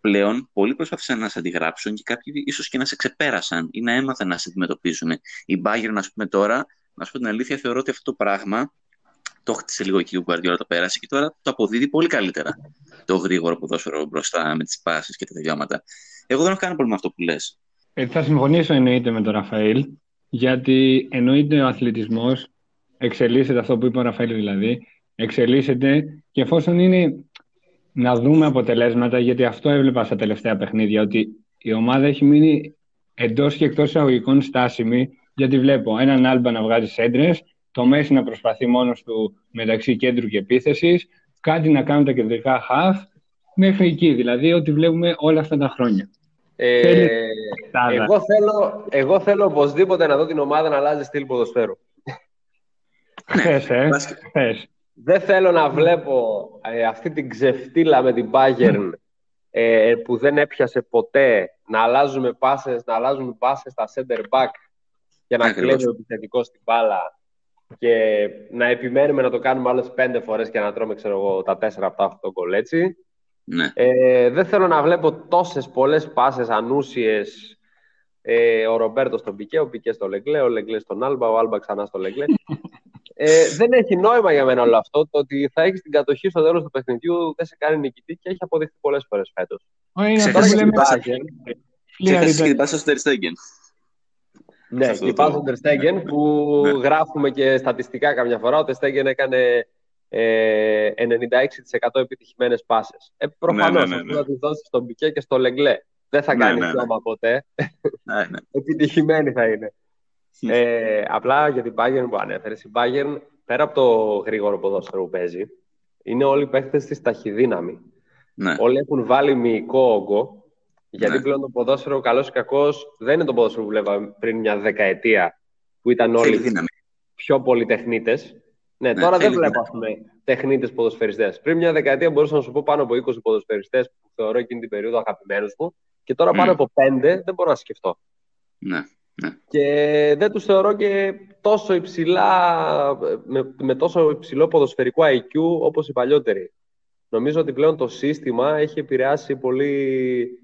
Πλέον, πολλοί προσπάθησαν να σε αντιγράψουν και κάποιοι ίσως και να σε ξεπέρασαν ή να έμαθαν να σε αντιμετωπίζουν. Η Bayern, α πούμε τώρα, να σου πω την αλήθεια, θεωρώ ότι αυτό το πράγμα το χτίσε λίγο εκεί ο Γκουαρδιόλα, το πέρασε και τώρα το αποδίδει πολύ καλύτερα. Το γρήγορο ποδόσφαιρο μπροστά με τις πάσει και τα τελειώματα. Εγώ δεν έχω κανένα πρόβλημα με αυτό που λες. Ε, θα συμφωνήσω εννοείται με τον Ραφαήλ, γιατί εννοείται ο αθλητισμός εξελίσσεται αυτό που είπε ο Ραφαήλ δηλαδή, εξελίσσεται και εφόσον είναι να δούμε αποτελέσματα, γιατί αυτό έβλεπα στα τελευταία παιχνίδια, ότι η ομάδα έχει μείνει εντός και εκτός εισαγωγικών στάσιμη, γιατί βλέπω έναν Άλμπα να βγάζει σέντρες, το Μέση να προσπαθεί μόνος του μεταξύ κέντρου και επίθεσης, κάτι να κάνουν τα κεντρικά half, μέχρι εκεί. Δηλαδή, ότι βλέπουμε όλα αυτά τα χρόνια. Ε, εγώ, θέλω, εγώ θέλω οπωσδήποτε να δω την ομάδα να αλλάζει στυλ ποδοσφαίρου. Θες, ε. Θες. Δεν θέλω να βλέπω ε, αυτή την ξεφτύλα με την Bayern ε, που δεν έπιασε ποτέ να αλλάζουμε πάσες, να αλλάζουμε πάσες στα center back και να κλέβει ο επιθετικός στην μπάλα και να επιμένουμε να το κάνουμε άλλες πέντε φορές και να τρώμε ξέρω εγώ, τα τέσσερα από αυτό το κολέτσι. Ναι. Ε, δεν θέλω να βλέπω τόσες πολλές πάσες ανούσιες ε, ο Ρομπέρτος στον Πικέ, ο Πικέ στο Λεγκλέ, ο Λεγκλέ στον Άλμπα, ο Άλμπα ξανά στο Λεγκλέ. Ε, δεν έχει νόημα για μένα όλο αυτό. Το ότι θα έχεις την κατοχή στο τέλος του παιχνιδιού δεν σε κάνει νικητή και έχει αποδειχθεί πολλές φορές φέτος. Ξέχασε την πάσα στο Τερστέγγεν. Ναι, η πάσα στο Τερστέγγεν που ναι. γράφουμε και στατιστικά καμιά φορά. Ο Τερστέγγεν έκανε ε, 96% επιτυχημένες πάσες. Ε, Προφανώς ναι, ναι, ναι, ναι. θα τη δώσεις στον Πικέ και στο Λεγκλέ. Δεν θα κάνει ναι, ναι, ναι. ποτέ. Ναι, ναι. *laughs* Επιτυχημένη θα είναι. Ε, απλά για την Bayern που ανέφερες, η Bayern πέρα από το γρήγορο ποδόσφαιρο που παίζει, είναι όλοι οι παίχτε της ταχυδύναμη. Ναι. Όλοι έχουν βάλει μυϊκό όγκο, γιατί ναι. πλέον το ποδόσφαιρο, καλός ή κακός, δεν είναι το ποδόσφαιρο που βλέπαμε πριν μια δεκαετία, που ήταν όλοι πιο πολυτεχνίτες. Ναι, ναι, τώρα δεν βλέπω τεχνίτες ποδοσφαιριστές. Πριν μια δεκαετία μπορούσα να σου πω πάνω από 20 ποδοσφαιριστές που θεωρώ εκείνη την περίοδο αγαπημένους μου και τώρα πάνω από 5 δεν μπορώ να σκεφτώ. Ναι. Ναι. Και δεν τους θεωρώ και τόσο υψηλά, με, με τόσο υψηλό ποδοσφαιρικό IQ όπως οι παλιότεροι. Νομίζω ότι πλέον το σύστημα έχει επηρεάσει πολύ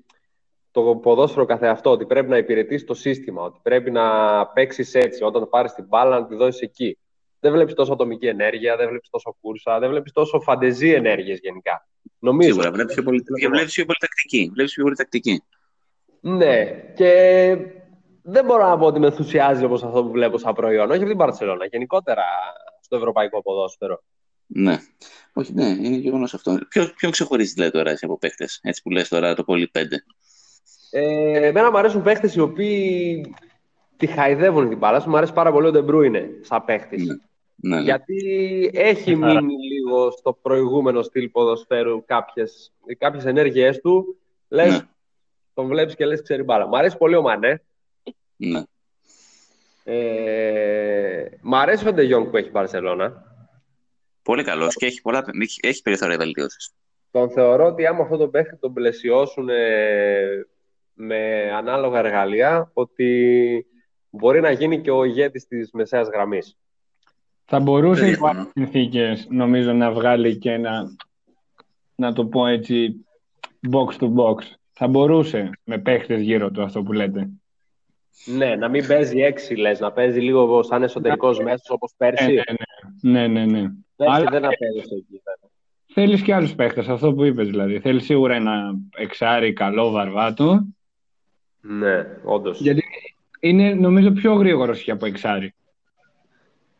το ποδόσφαιρο καθεαυτό, ότι πρέπει να υπηρετήσει το σύστημα, ότι πρέπει να παίξεις έτσι, όταν πάρεις την μπάλα να τη δώσεις εκεί. Δεν βλέπεις τόσο ατομική ενέργεια, δεν βλέπεις τόσο κούρσα, δεν βλέπεις τόσο φαντεζή ενέργειες γενικά. Νομίζω. Σίγουρα, βλέπεις πιο πολύ, βλέπεις πιο πολύ τακτική. Βλέπεις πιο πολύ τακτική. Ναι, και δεν μπορώ να πω ότι με ενθουσιάζει όπως αυτό που βλέπω σαν προϊόν. Όχι από την Μπαρσελόνα, γενικότερα στο ευρωπαϊκό ποδόσφαιρο. Ναι. Όχι, ναι, είναι γεγονός αυτό. Ποιο, ποιο ξεχωρίζεις δηλαδή τώρα εσύ από παίχτες, έτσι που λες τώρα το πολύ πέντε; Ε, εμένα μου αρέσουν παίχτες οι οποίοι τη χαϊδεύουν την μπάλα. Μου αρέσει πάρα πολύ ο Ντε Μπρόινε σαν παίχτης. Ναι. Ναι, ναι. Γιατί έχει μείνει λίγο στο προηγούμενο στυλ ποδοσφαίρου κάποιες, κάποιες ενέργειές του. Λες, ναι. τον βλέπεις και λες ξέρει μπάλα. Μου αρέσει πολύ ο Μανέ. Ναι. Ε, μ' αρέσει ο Ντεγιόνγκ που έχει η Μπαρσελόνα. Πολύ καλός και έχει, πολλά, έχει περιθώρια βελτίωσης. Τον θεωρώ ότι άμα αυτό το παίχτη τον πλαισιώσουν ε, με ανάλογα εργαλεία, ότι μπορεί να γίνει και ο ηγέτης της μεσαίας γραμμής. Θα μπορούσε οι συνθήκες νομίζω να βγάλει και ένα, να το πω έτσι, box to box. Θα μπορούσε με παίχτες γύρω του αυτό που λέτε. Ναι, να μην παίζει έξι, λες, να παίζει λίγο σαν εσωτερικός ναι. μέσος όπως πέρσι. Ναι, ναι, ναι. ναι, ναι. Πέρσι δεν απέδωσε εκεί. Θέλεις και άλλους παίχτες, αυτό που είπες δηλαδή. Θέλεις σίγουρα ένα εξάρι καλό βαρβάτο. Ναι, όντως. Γιατί είναι νομίζω πιο γρήγορος και από εξάρι.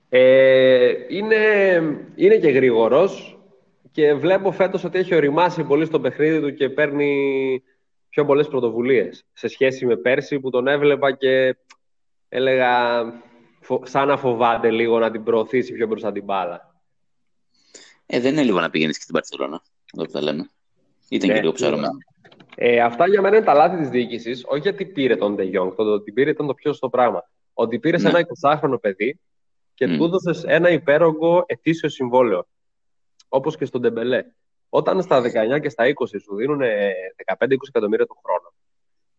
Ε, είναι, είναι και γρήγορος και βλέπω φέτος ότι έχει οριμάσει πολύ στο παιχνίδι του και παίρνει πιο πολλές πρωτοβουλίες σε σχέση με πέρσι που τον έβλεπα και έλεγα σαν να φοβάται λίγο να την προωθήσει πιο μπροστά την μπάλα. Ε, δεν είναι λίγο να πηγαίνεις και στην Παρσελόνα, εδώ που τα λέμε. Ήταν ναι, και λίγο ψάρωμα. Ε, αυτά για μένα είναι τα λάθη της διοίκησης. Όχι γιατί πήρε τον De Jong, το ότι πήρε ήταν το πιο σωστό πράγμα. Ότι πήρες ναι. ένα 20χρονο παιδί και Μμ. του έδωσε ένα υπέρογκο ετήσιο συμβόλαιο. Όπως και στον Ντεμπελέ. Όταν στα 19 και στα 20 σου δίνουν 15-20 εκατομμύρια το χρόνο,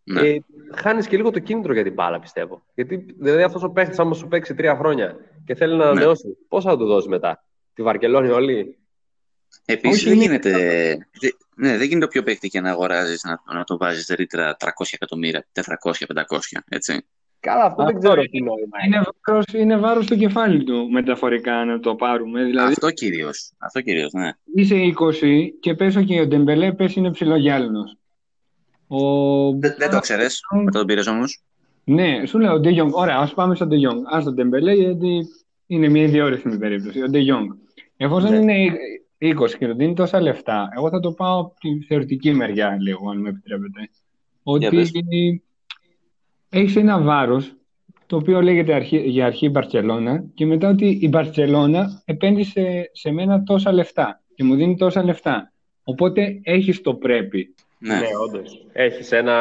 Ναι. ε, χάνεις και λίγο το κίνητρο για την μπάλα, πιστεύω. Γιατί δηλαδή αυτός ο παίχτης, άμα σου παίξει τρία χρόνια και θέλει να Ναι. ανανεώσει, πώς θα του δώσεις μετά; Τη Βαρκελόνη όλη; Επίσης Όχι, δεν είναι- γίνεται. δε- ναι, δεν γίνεται όποιο παίχτη και να αγοράζεις να, να το βάζεις ρήτρα 300 εκατομμύρια, 400-500. Έτσι. Καλά, αυτό δεν Αυτό ξέρω είναι- τι νόημα έχει. Είναι βάρος, είναι βάρος στο κεφάλι του μεταφορικά να το πάρουμε. Δηλαδή Αυτό κυρίως. Αυτό κυρίως, ναι. είσαι 20 και πες ότι ο Ντεμπελέ πες είναι ψιλογυάλινος. Ο... Δεν, δεν το ξέρει μετά τον πήρε όμως. Ναι, σου λέω ο De Jong. Ωραία, ας πάμε στον De Jong. Ας τον Ντεμπελέ γιατί είναι μια ιδιόρυθμη περίπτωση. Ο De Jong. Εφόσον Ναι. είναι 20 και του δίνει τόσα λεφτά, εγώ θα το πάω από τη θεωρητική μεριά λίγο, αν με επιτρέπετε. Ότι πες. έχεις ένα βάρος το οποίο λέγεται αρχή, για αρχή η Μπαρτσελώνα και μετά ότι η Μπαρτσελώνα επένδυσε σε μένα τόσα λεφτά και μου δίνει τόσα λεφτά. Οπότε έχεις το πρέπει. Ναι. Ναι, όντως. Έχεις ένα,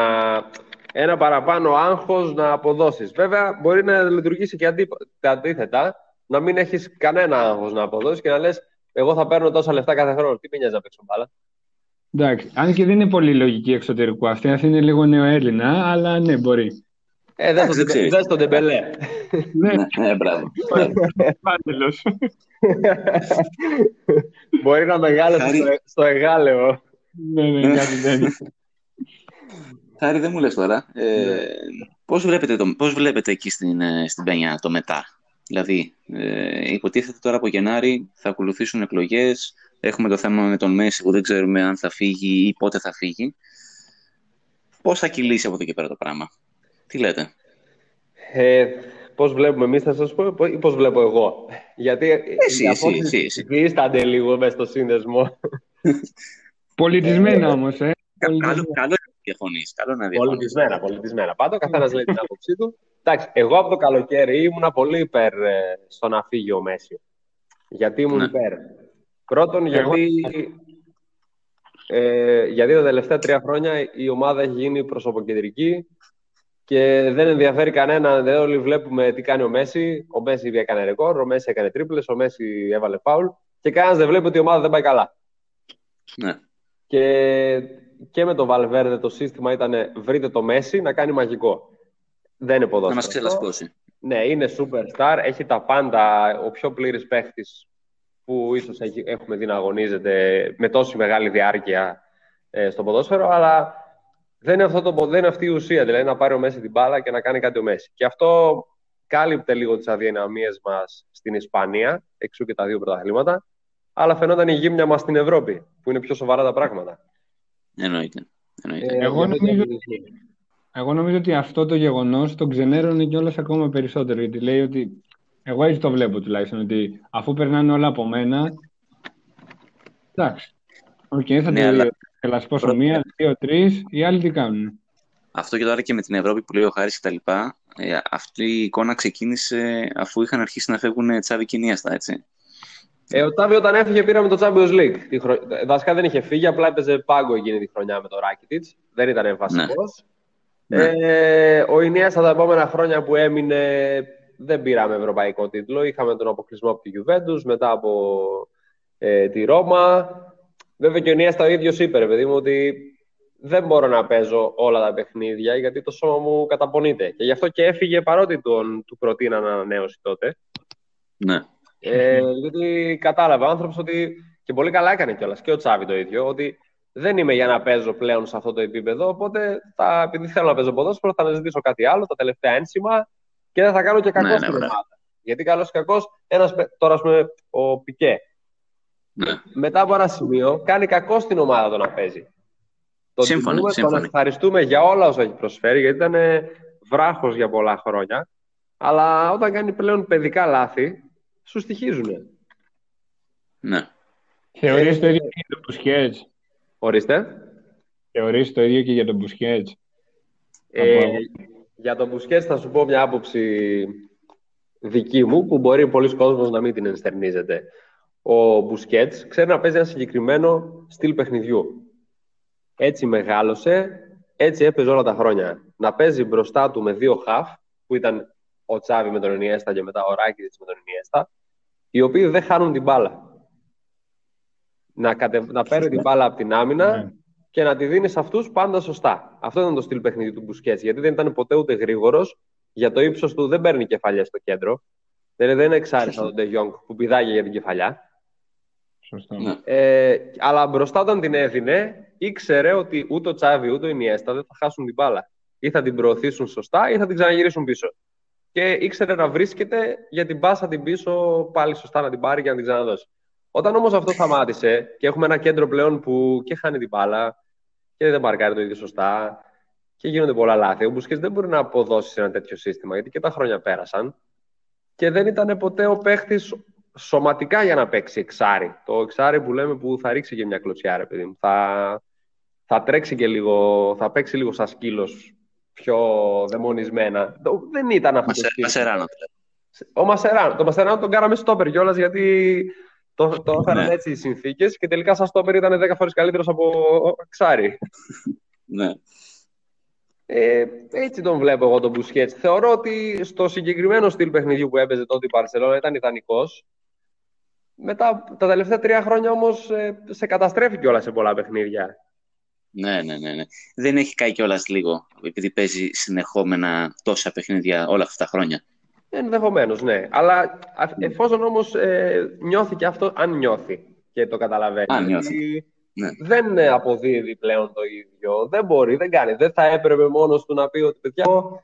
ένα παραπάνω άγχος να αποδώσεις. Βέβαια, μπορεί να λειτουργήσει και αντί, αντίθετα, να μην έχεις κανένα άγχος να αποδώσεις και να λες: Εγώ θα παίρνω τόσα λεφτά κάθε χρόνο. Τι με νοιάζει να παίξω μπάλα; Εντάξει, αν και δεν είναι πολύ λογική εξωτερικού αυτή, αυτή είναι λίγο νεοέλληνα, αλλά ναι, μπορεί. Ε, δεν Εντάξει, δεν ξέρεις. στον Ντεμπελέ. Ναι, ναι, ναι, μπράβο. πάντελος. μπορεί να μεγάλωσε Χάρη. στο, στο εγάλεο. ναι, ναι, κάτι τέτοιο. Χάρη, δεν μου λες τώρα. Ε, πώς, βλέπετε το, πώς βλέπετε εκεί στην, ε, στην Πένια το μετά; Δηλαδή, ε, υποτίθεται τώρα από Γενάρη θα ακολουθήσουν εκλογές. Έχουμε το θέμα με τον Μέση που δεν ξέρουμε αν θα φύγει ή πότε θα φύγει. Πώς θα κυλήσει από εδώ και πέρα το πράγμα; Τι λέτε; Ε, Πώς βλέπουμε εμείς, θα σας πω, ή πώς βλέπω εγώ; Γιατί Εσύ, οι εσύ, απόψεις εσύ, εσύ. δίστανται λίγο μέσα στο σύνδεσμο. Πολιτισμένα όμως, ε. Καλό, Πολιτισμένα. καλό να διαφωνείς. Καλό να διαφωνείς. Πολιτισμένα, πολιτισμένα. Πάντως, καθένας λέει την άποψή του. Εντάξει, εγώ από το καλοκαίρι ήμουνα πολύ υπέρ ε, στο να φύγει ο Μέση. Γιατί ήμουν Ναι. υπέρ. Πρώτον, γιατί, ε, γιατί τα τελευταία τρία χρόνια η ομάδα έχει γίνει προσωποκεντρική και δεν ενδιαφέρει κανένα. Δεν όλοι βλέπουμε τι κάνει ο Μέση. Ο Μέση έκανε ρεκόρ, ο Μέση έκανε τρίπλες, ο Μέση έβαλε φάουλ και κανένας δεν βλέπει ότι η ομάδα δεν πάει καλά. Ναι. Και, και με τον Βαλβέρδε το σύστημα ήταν βρείτε το Μέση να κάνει μαγικό. Δεν είναι Να ποδόσφαιρο. μας αυτό. ξελασπώσει. Ναι, είναι superstar, έχει τα πάντα, ο πιο πλήρης παίχτης που ίσως έχει- έχουμε δει να αγωνίζεται με τόση μεγάλη διάρκεια ε, στο ποδόσφαιρο, αλλά δεν είναι, αυτό το, πο- δεν είναι αυτή η ουσία, δηλαδή να πάρει ο Μέση την μπάλα και να κάνει κάτι ο Μέση. Και αυτό κάλυπτε λίγο τις αδυναμίες μας στην Ισπανία, εξ ου και τα δύο πρωταθλήματα, αλλά φαινόταν η γύμνια μας στην Ευρώπη, που είναι πιο σοβαρά τα πράγματα. Εννοείται. Εννοείται. Ε, Εγώ γι' αυτό νομίζω- και- Εγώ νομίζω ότι αυτό το γεγονός τον ξενέρωνε κιόλας ακόμα περισσότερο. Γιατί λέει ότι. Εγώ έτσι το βλέπω τουλάχιστον. Ότι αφού περνάνε όλα από μένα. Εντάξει. Οκ, θα Ναι, τη αλλά- ελασπώσω Πρώτα- μία, δύο, τρεις. Οι άλλοι τι κάνουν. Αυτό και τώρα και με την Ευρώπη που λέει ο Χάρης και τα λοιπά, ε, αυτή η εικόνα ξεκίνησε αφού είχαν αρχίσει να φεύγουν Τσάβη και Ινίαστα, έτσι. Ε, ο Τάβι όταν έφυγε πήραμε το Champions League. Τη χρο... ε, Βασικά δεν είχε φύγει, απλά έπαιζε πάγκο εκείνη τη χρονιά με το Rakitic. Δεν ήταν βασικός. Ναι. Ε, ο Ινιέστα τα επόμενα χρόνια που έμεινε δεν πήραμε ευρωπαϊκό τίτλο. Είχαμε τον αποκλεισμό από τη Juventus, μετά από ε, τη Ρώμα. Βέβαια και ο Ινιέστα ο ίδιος είπε, ρε παιδί μου, ότι δεν μπορώ να παίζω όλα τα παιχνίδια γιατί το σώμα μου καταπονείται. Και γι' αυτό και έφυγε παρότι τον, του προτείναν ανανέωση τότε. Ναι. Ε, γιατί κατάλαβε ο άνθρωπος ότι. και πολύ καλά έκανε κιόλας και ο Τσάβη το ίδιο. Ότι δεν είμαι για να παίζω πλέον σε αυτό το επίπεδο. Οπότε θα, επειδή θέλω να παίζω ποδόσφαιρο, θα αναζητήσω κάτι άλλο, τα τελευταία ένσημα και δεν θα κάνω και κακό Ναι, ναι, στην μπράβο. ομάδα. Γιατί καλός ή κακός, ένας, παί- τώρα ας πούμε ο Πικέ, ναι. μετά από ένα σημείο κάνει κακό στην ομάδα το να παίζει. Τον Σύμφωνοι, τιμούμε, τον σύμφωνοι. ευχαριστούμε για όλα όσα έχει προσφέρει, γιατί ήταν βράχος για πολλά χρόνια. Αλλά όταν κάνει πλέον παιδικά λάθη, σου στοιχίζουν. ναι. Θεωρείς το ίδιο και για τον Μπουσκέτς. Ορίστε. Θεωρείς το ίδιο και για τον Μπουσκέτς. Ε, Από- για τον Μπουσκέτς θα σου πω μια άποψη δική μου που μπορεί πολλοί κόσμος να μην την ενστερνίζεται. Ο Μπουσκέτς ξέρει να παίζει ένα συγκεκριμένο στυλ παιχνιδιού. Έτσι μεγάλωσε, έτσι έπαιζε όλα τα χρόνια. Να παίζει μπροστά του με δύο χαφ, που ήταν ο Τσάβη με τον Ινιέστα και μετά ο Ράκης με τον Ινιέστα, οι οποίοι δεν χάνουν την μπάλα. Να, κατε... να παίρνει την μπάλα από την άμυνα Ναι. και να τη δίνει σε αυτούς πάντα σωστά. Αυτό ήταν το στυλ παιχνίδι του Μπουσκέτς. Γιατί δεν ήταν ποτέ ούτε γρήγορος. Για το ύψος του δεν παίρνει κεφαλιά στο κέντρο. Δεν, δεν είναι εξάρι σαν τον Ντε Γιόγκ που πηδάγει για την κεφαλιά. Σωστό. Ναι. Ε, αλλά μπροστά όταν την έδινε, ήξερε ότι ούτε ο Τσάβη ούτε ο Ινιέστα δεν θα χάσουν την μπάλα. Ή θα την προωθήσουν σωστά ή θα την ξαναγυρίσουν πίσω. Και ήξερε να βρίσκεται για την πάσα την πίσω πάλι σωστά να την πάρει και να την ξαναδώσει. Όταν όμως αυτό σταμάτησε και έχουμε ένα κέντρο πλέον που και χάνει την μπάλα και δεν μαρκάρει το ίδιο σωστά και γίνονται πολλά λάθη. Ο Μπουσκέτ δεν μπορεί να αποδώσει σε ένα τέτοιο σύστημα γιατί και τα χρόνια πέρασαν και δεν ήταν ποτέ ο παίχτης σωματικά για να παίξει εξάρι. Το εξάρι που λέμε που θα ρίξει και μια κλωτσιά, ρε παιδί μου. Θα, θα τρέξει και λίγο, θα παίξει λίγο σαν σκύλος πιο δαιμονισμένα. Το- Δεν ήταν αυτό το Μασε- στυλ. Μασεράνο. δηλαδή. Ο Μασεράνο. Το Μασεράνο τον κάναμε στόπερ κιόλας γιατί το, το έφεραν Ναι. έτσι οι συνθήκες και τελικά σαν στόπερ ήταν 10 φορές καλύτερος από εξάρι. Ναι. Ε, έτσι τον βλέπω εγώ τον Μπουσκέτς. Θεωρώ ότι στο συγκεκριμένο στυλ παιχνιδιού που έπαιζε τότε η Παρσελόνα ήταν ιδανικός. Μετά τα τελευταία τρία χρόνια όμως ε, σε καταστρέφει κιόλας σε πολλά παιχνίδια. Ναι, ναι, ναι, ναι. Δεν έχει κάει κιόλας λίγο, επειδή παίζει συνεχόμενα τόσα παιχνίδια όλα αυτά τα χρόνια. Ενδεχομένως, ναι. Αλλά α- εφόσον όμως ε, νιώθει και αυτό, αν νιώθει και το καταλαβαίνει. Αν νιώθει. ότι Ναι. Δεν ε, αποδίδει πλέον το ίδιο. Δεν μπορεί, δεν κάνει. Δεν θα έπρεπε μόνος του να πει ότι παιδιά, εγώ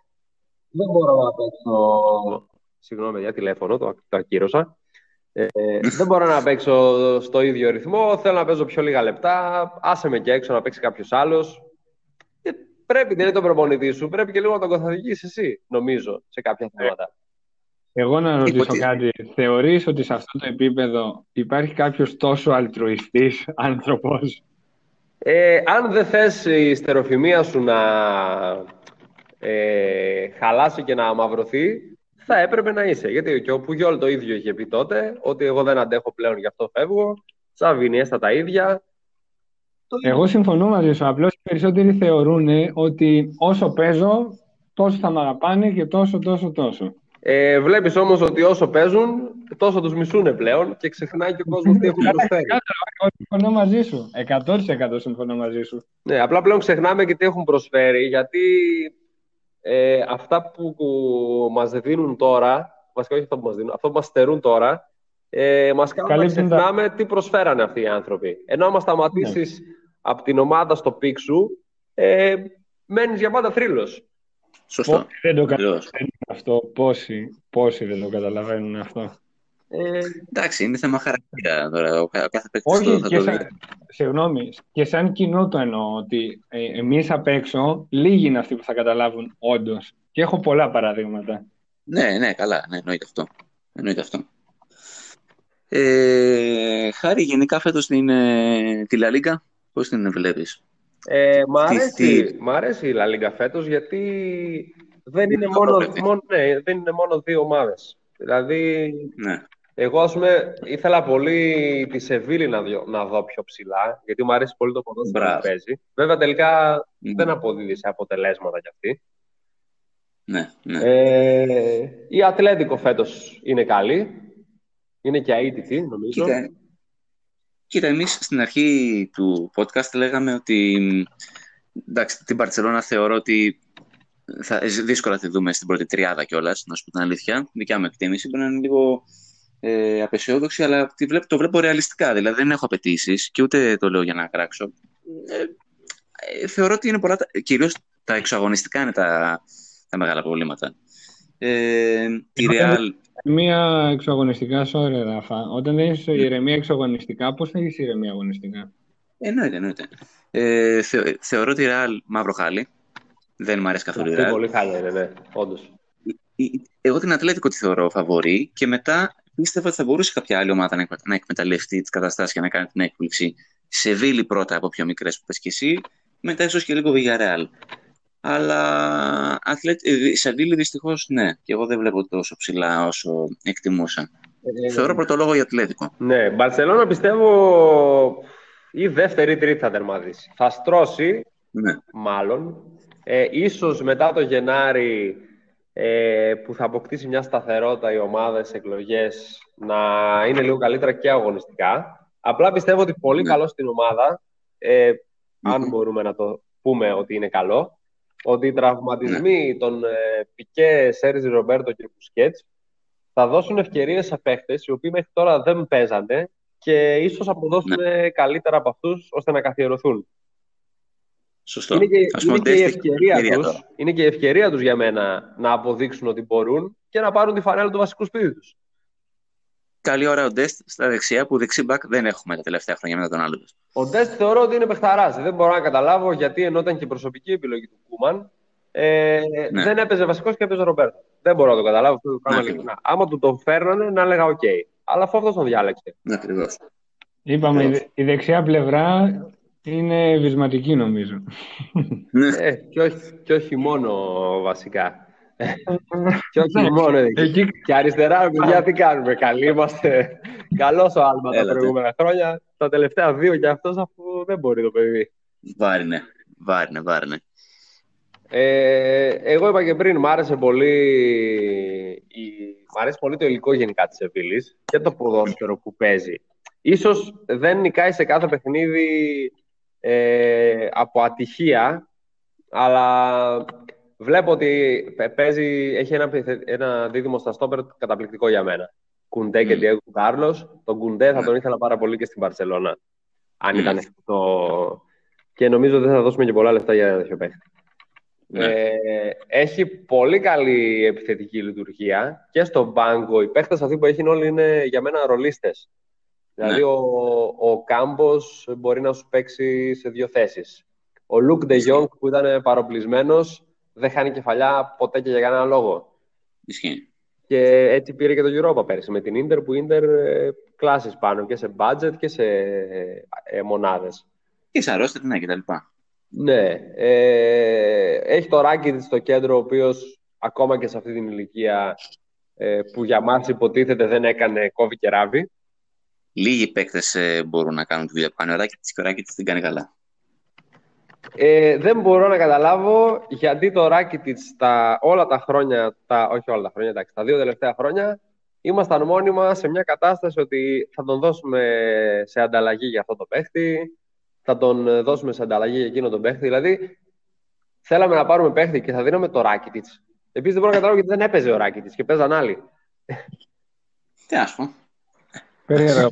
δεν μπορώ να παίξω. Συγγνώμη για τηλέφωνο, το, το ακύρωσα. Ε, δεν μπορώ να παίξω στο ίδιο ρυθμό. Θέλω να παίζω πιο λίγα λεπτά. Άσε με και έξω να παίξει κάποιος άλλος. Πρέπει, δεν είναι τον προπονητή σου. Πρέπει και λίγο να τον καθοδηγήσει εσύ, νομίζω, σε κάποια θέματα. Εγώ να ρωτήσω Υπότι- κάτι. Θεωρείς ότι σε αυτό το επίπεδο υπάρχει κάποιος τόσο αλτρουιστής *laughs* άνθρωπος; Ε, αν δεν θες η στεροφημία σου να ε, χαλάσει και να αμαυρωθεί, θα έπρεπε να είσαι. Γιατί και ο Πουγιόλ το ίδιο είχε πει τότε, ότι εγώ δεν αντέχω πλέον, γι' αυτό φεύγω. Σαββινιέστα τα ίδια. Το ίδιο. Εγώ συμφωνώ μαζί σου. Απλώς οι περισσότεροι θεωρούν ότι όσο παίζω, τόσο θα με αγαπάνε και τόσο, τόσο, τόσο. Ε, βλέπεις όμως ότι όσο παίζουν, τόσο τους μισούν πλέον και ξεχνάει και ο κόσμος τι έχουν προσφέρει. Εγώ συμφωνώ μαζί σου. 100% συμφωνώ μαζί σου. Ναι, απλά πλέον ξεχνάμε και τι έχουν προσφέρει, γιατί ε, αυτά που, που μας δίνουν τώρα, βασικά όχι αυτά που μας δίνουν, αυτό που μας στερούν τώρα, ε, μας κάνουν να Καλύπτουν τα- ξεχνάμε τι προσφέρανε αυτοί οι άνθρωποι. Ενώ άμα σταματήσεις από την ομάδα στο peak σου, ε, μένεις για πάντα θρύλος. Σωστό. Πόσοι δεν το Βεβαίως. καταλαβαίνουν αυτό. Πόσοι, πόσοι δεν το καταλαβαίνουν αυτό; Ε, Εντάξει, είναι θέμα χαρακτήρα τώρα. Ο κα- ο κάθε παίκτης το, Όχι, θα και το δει. σαν, συγγνώμη, και σαν κοινό το εννοώ ότι ε, εμείς απ' έξω λίγοι είναι αυτοί που θα καταλάβουν όντως. Και έχω πολλά παραδείγματα. Ναι, ναι, καλά. Ναι, εννοείται αυτό. Εννοείται αυτό. Ε, Χάρη, γενικά φέτος την, ε, τη Λα Λίγκα, πώς την βλέπεις; Ε, μ' Τι- αρέσει, τι- μ' αρέσει η La Liga φέτος γιατί δεν είναι, Είναι μόνο, απρόβλεπτη. μόνο, ναι, δεν είναι μόνο δύο ομάδες. Δηλαδή, Ναι. εγώ ας πούμε ήθελα πολύ τη Σεβίλη να, δω, να δω πιο ψηλά, γιατί μου αρέσει πολύ το ποδόσφαιρο Μπράβο. που παίζει. Βέβαια τελικά Μμμ. δεν αποδίδει σε αποτελέσματα κι αυτή. Ναι, ναι. Ε, η Ατλέτικο φέτος είναι καλή. Είναι και αίτητη, νομίζω. Κοίτα, κοίτα, εμείς στην αρχή του podcast λέγαμε ότι εντάξει, την Παρτσελώνα θεωρώ ότι θα δύσκολα τη δούμε στην πρώτη τριάδα κιόλας, να σου πω την αλήθεια. Δικιά μου εκτίμηση μπορεί να είναι λίγο ε, απεσιόδοξη, αλλά τη βλέπω, το βλέπω ρεαλιστικά. Δηλαδή δεν έχω απαιτήσεις και ούτε το λέω για να κράξω. Ε, ε, θεωρώ ότι είναι πολλά. Κυρίως τα εξωαγωνιστικά είναι τα, τα μεγάλα προβλήματα. Ε, τη Εγώ- Real. Ηρεμία εξωαγωνιστικά, sorry, Ράφα. Όταν δεν είσαι ηρεμία εξωαγωνιστικά, πώς θα έχει ηρεμία αγωνιστικά; Εννοείται, εννοείται. Ε, θε, θεωρώ τη Real μαύρο χάλι. Δεν μου αρέσει καθόλου η Αυτή Real. πολύ χάλια είναι, ναι, όντως. Η- Εγώ την Ατλέτικο τη θεωρώ φαβορή και μετά πίστευα ότι θα μπορούσε κάποια άλλη ομάδα να, εκμε- να εκμεταλλευτεί τις καταστάσεις και να κάνει την έκπληξη. Σε Βίλη πρώτα από πιο μικρές που πες και εσύ, μετά ίσως και λίγο Villarreal. Αλλά Αθλέτ... ε, η Σαβίλη δυστυχώς ναι, και εγώ δεν βλέπω τόσο ψηλά όσο εκτιμούσα. Ε, Θεωρώ πρώτο λόγο η Ατλέτικο. Ναι, Μπαρσελόνα πιστεύω ή δεύτερη ή τρίτη θα τερματίσει. Θα στρώσει, Ναι. μάλλον. Ε, ίσως μετά το Γενάρη ε, που θα αποκτήσει μια σταθερότητα η ομάδα στις εκλογές να είναι λίγο καλύτερα και αγωνιστικά. Απλά πιστεύω ότι πολύ Ναι. καλό στην ομάδα, ε, αν Μμμ. μπορούμε να το πούμε ότι είναι καλό, ότι οι τραυματισμοί των ε, Πικέ, Σέρζι, Ρομπέρτο και Μπουσκέτς θα δώσουν ευκαιρίες σε παίχτες οι οποίοι μέχρι τώρα δεν παίζανε και ίσως αποδώσουν καλύτερα από αυτούς ώστε να καθιερωθούν. Σωστό. Είναι και, Ας πούμε, είναι, ο και η Ντέστη ευκαιρία ευκαιρία τους, τώρα. είναι και η ευκαιρία τους για μένα να αποδείξουν ότι μπορούν και να πάρουν τη φανέλα του βασικού σπίτι τους. Καλή ώρα ο Ντέστ στα δεξιά που δεξί μπακ δεν έχουμε τα τελευταία χρόνια μετά τον άλλο. Ο Ντέστ θεωρώ ότι είναι παιχταράς. Δεν μπορώ να καταλάβω γιατί ενώ ήταν και προσωπική επιλογή του Κούμαν, ε, Ναι. δεν έπαιζε βασικός και έπαιζε Ρομπέρτο. Δεν μπορώ να το καταλάβω αυτό το πράγμα Ναι, ειλικρινά. Άμα του τον φέρνανε, να έλεγα οκ. Αλλά αφού αυτός τον διάλεξε. Ναι, ακριβώς. Είπαμε, η, Ακριβώς. δε- η δεξιά πλευρά είναι βυσματική νομίζω. Ναι. Ε, και, όχι, και όχι μόνο βασικά. Και όχι μόνο εκεί. Εκεί Και αριστερά, παιδιά, τι κάνουμε. Καλοί είμαστε. Καλός ο Άλμα τα Έλατε. προηγούμενα χρόνια. Τα τελευταία δύο για αυτός, αφού δεν μπορεί το παιδί. Βάρινε. Βάρινε, βάρινε. Ε, εγώ είπα και πριν, μ' άρεσε πολύ, η... μ' αρέσει πολύ το υλικό γενικά της Σεβίλης και το ποδόσφαιρο που παίζει. Ίσως δεν νικάει σε κάθε παιχνίδι ε, από ατυχία, αλλά βλέπω ότι παι- παίζει, έχει ένα, πιθε- ένα δίδυμο στα στόπερ καταπληκτικό για μένα. Κουντέ και Μμ. Diego Κάρλος. Τον Κουντέ θα Ναι. τον ήθελα πάρα πολύ και στην Παρσελώνα. Αν Μμ. ήταν το... Και νομίζω δεν θα δώσουμε και πολλά λεφτά για τέτοιο παίχτη. Ναι. Ε, έχει πολύ καλή επιθετική λειτουργία και στον πάγκο. Οι παίχτες αυτοί που έχει όλοι είναι για μένα ρολίστες. Δηλαδή Ναι. ο, ο Κάμπος μπορεί να σου παίξει σε δύο θέσεις. Ο Λουκ Ντε Jong που ήταν παροπλισμένος δεν χάνει κεφαλιά ποτέ και για κανένα λόγο. Ισχύει. Και έτσι πήρε και το Europa πέρσι με την Ίντερ που η Ίντερ ε, κλάσεις πάνω και σε budget και σε ε, μονάδες. Και σε αρρώστια, ναι, και τα λοιπά. Ναι. Ε, έχει το Ράκιτ στο κέντρο, ο οποίος ακόμα και σε αυτή την ηλικία ε, που για μας υποτίθεται δεν έκανε κόβει και ράβει. Λίγοι παίκτες μπορούν να κάνουν τη δουλειά που κάνει ο Ράκητ και ο Ράκητ την κάνει καλά. Ε, δεν μπορώ να καταλάβω γιατί το Ράκιτιτς τα, όλα τα χρόνια, τα, όχι όλα τα χρόνια, εντάξει, τα δύο τελευταία χρόνια, ήμασταν μόνιμα σε μια κατάσταση ότι θα τον δώσουμε σε ανταλλαγή για αυτό το παίχτη, θα τον ε, δώσουμε σε ανταλλαγή για εκείνο τον παίχτη. Δηλαδή, θέλαμε να πάρουμε παίχτη και θα δίναμε το Ράκιτιτς. Επίσης δεν μπορώ να καταλάβω γιατί δεν έπαιζε ο Ράκιτιτς και παίζαν άλλοι. Τι να σου πω. περίεργα.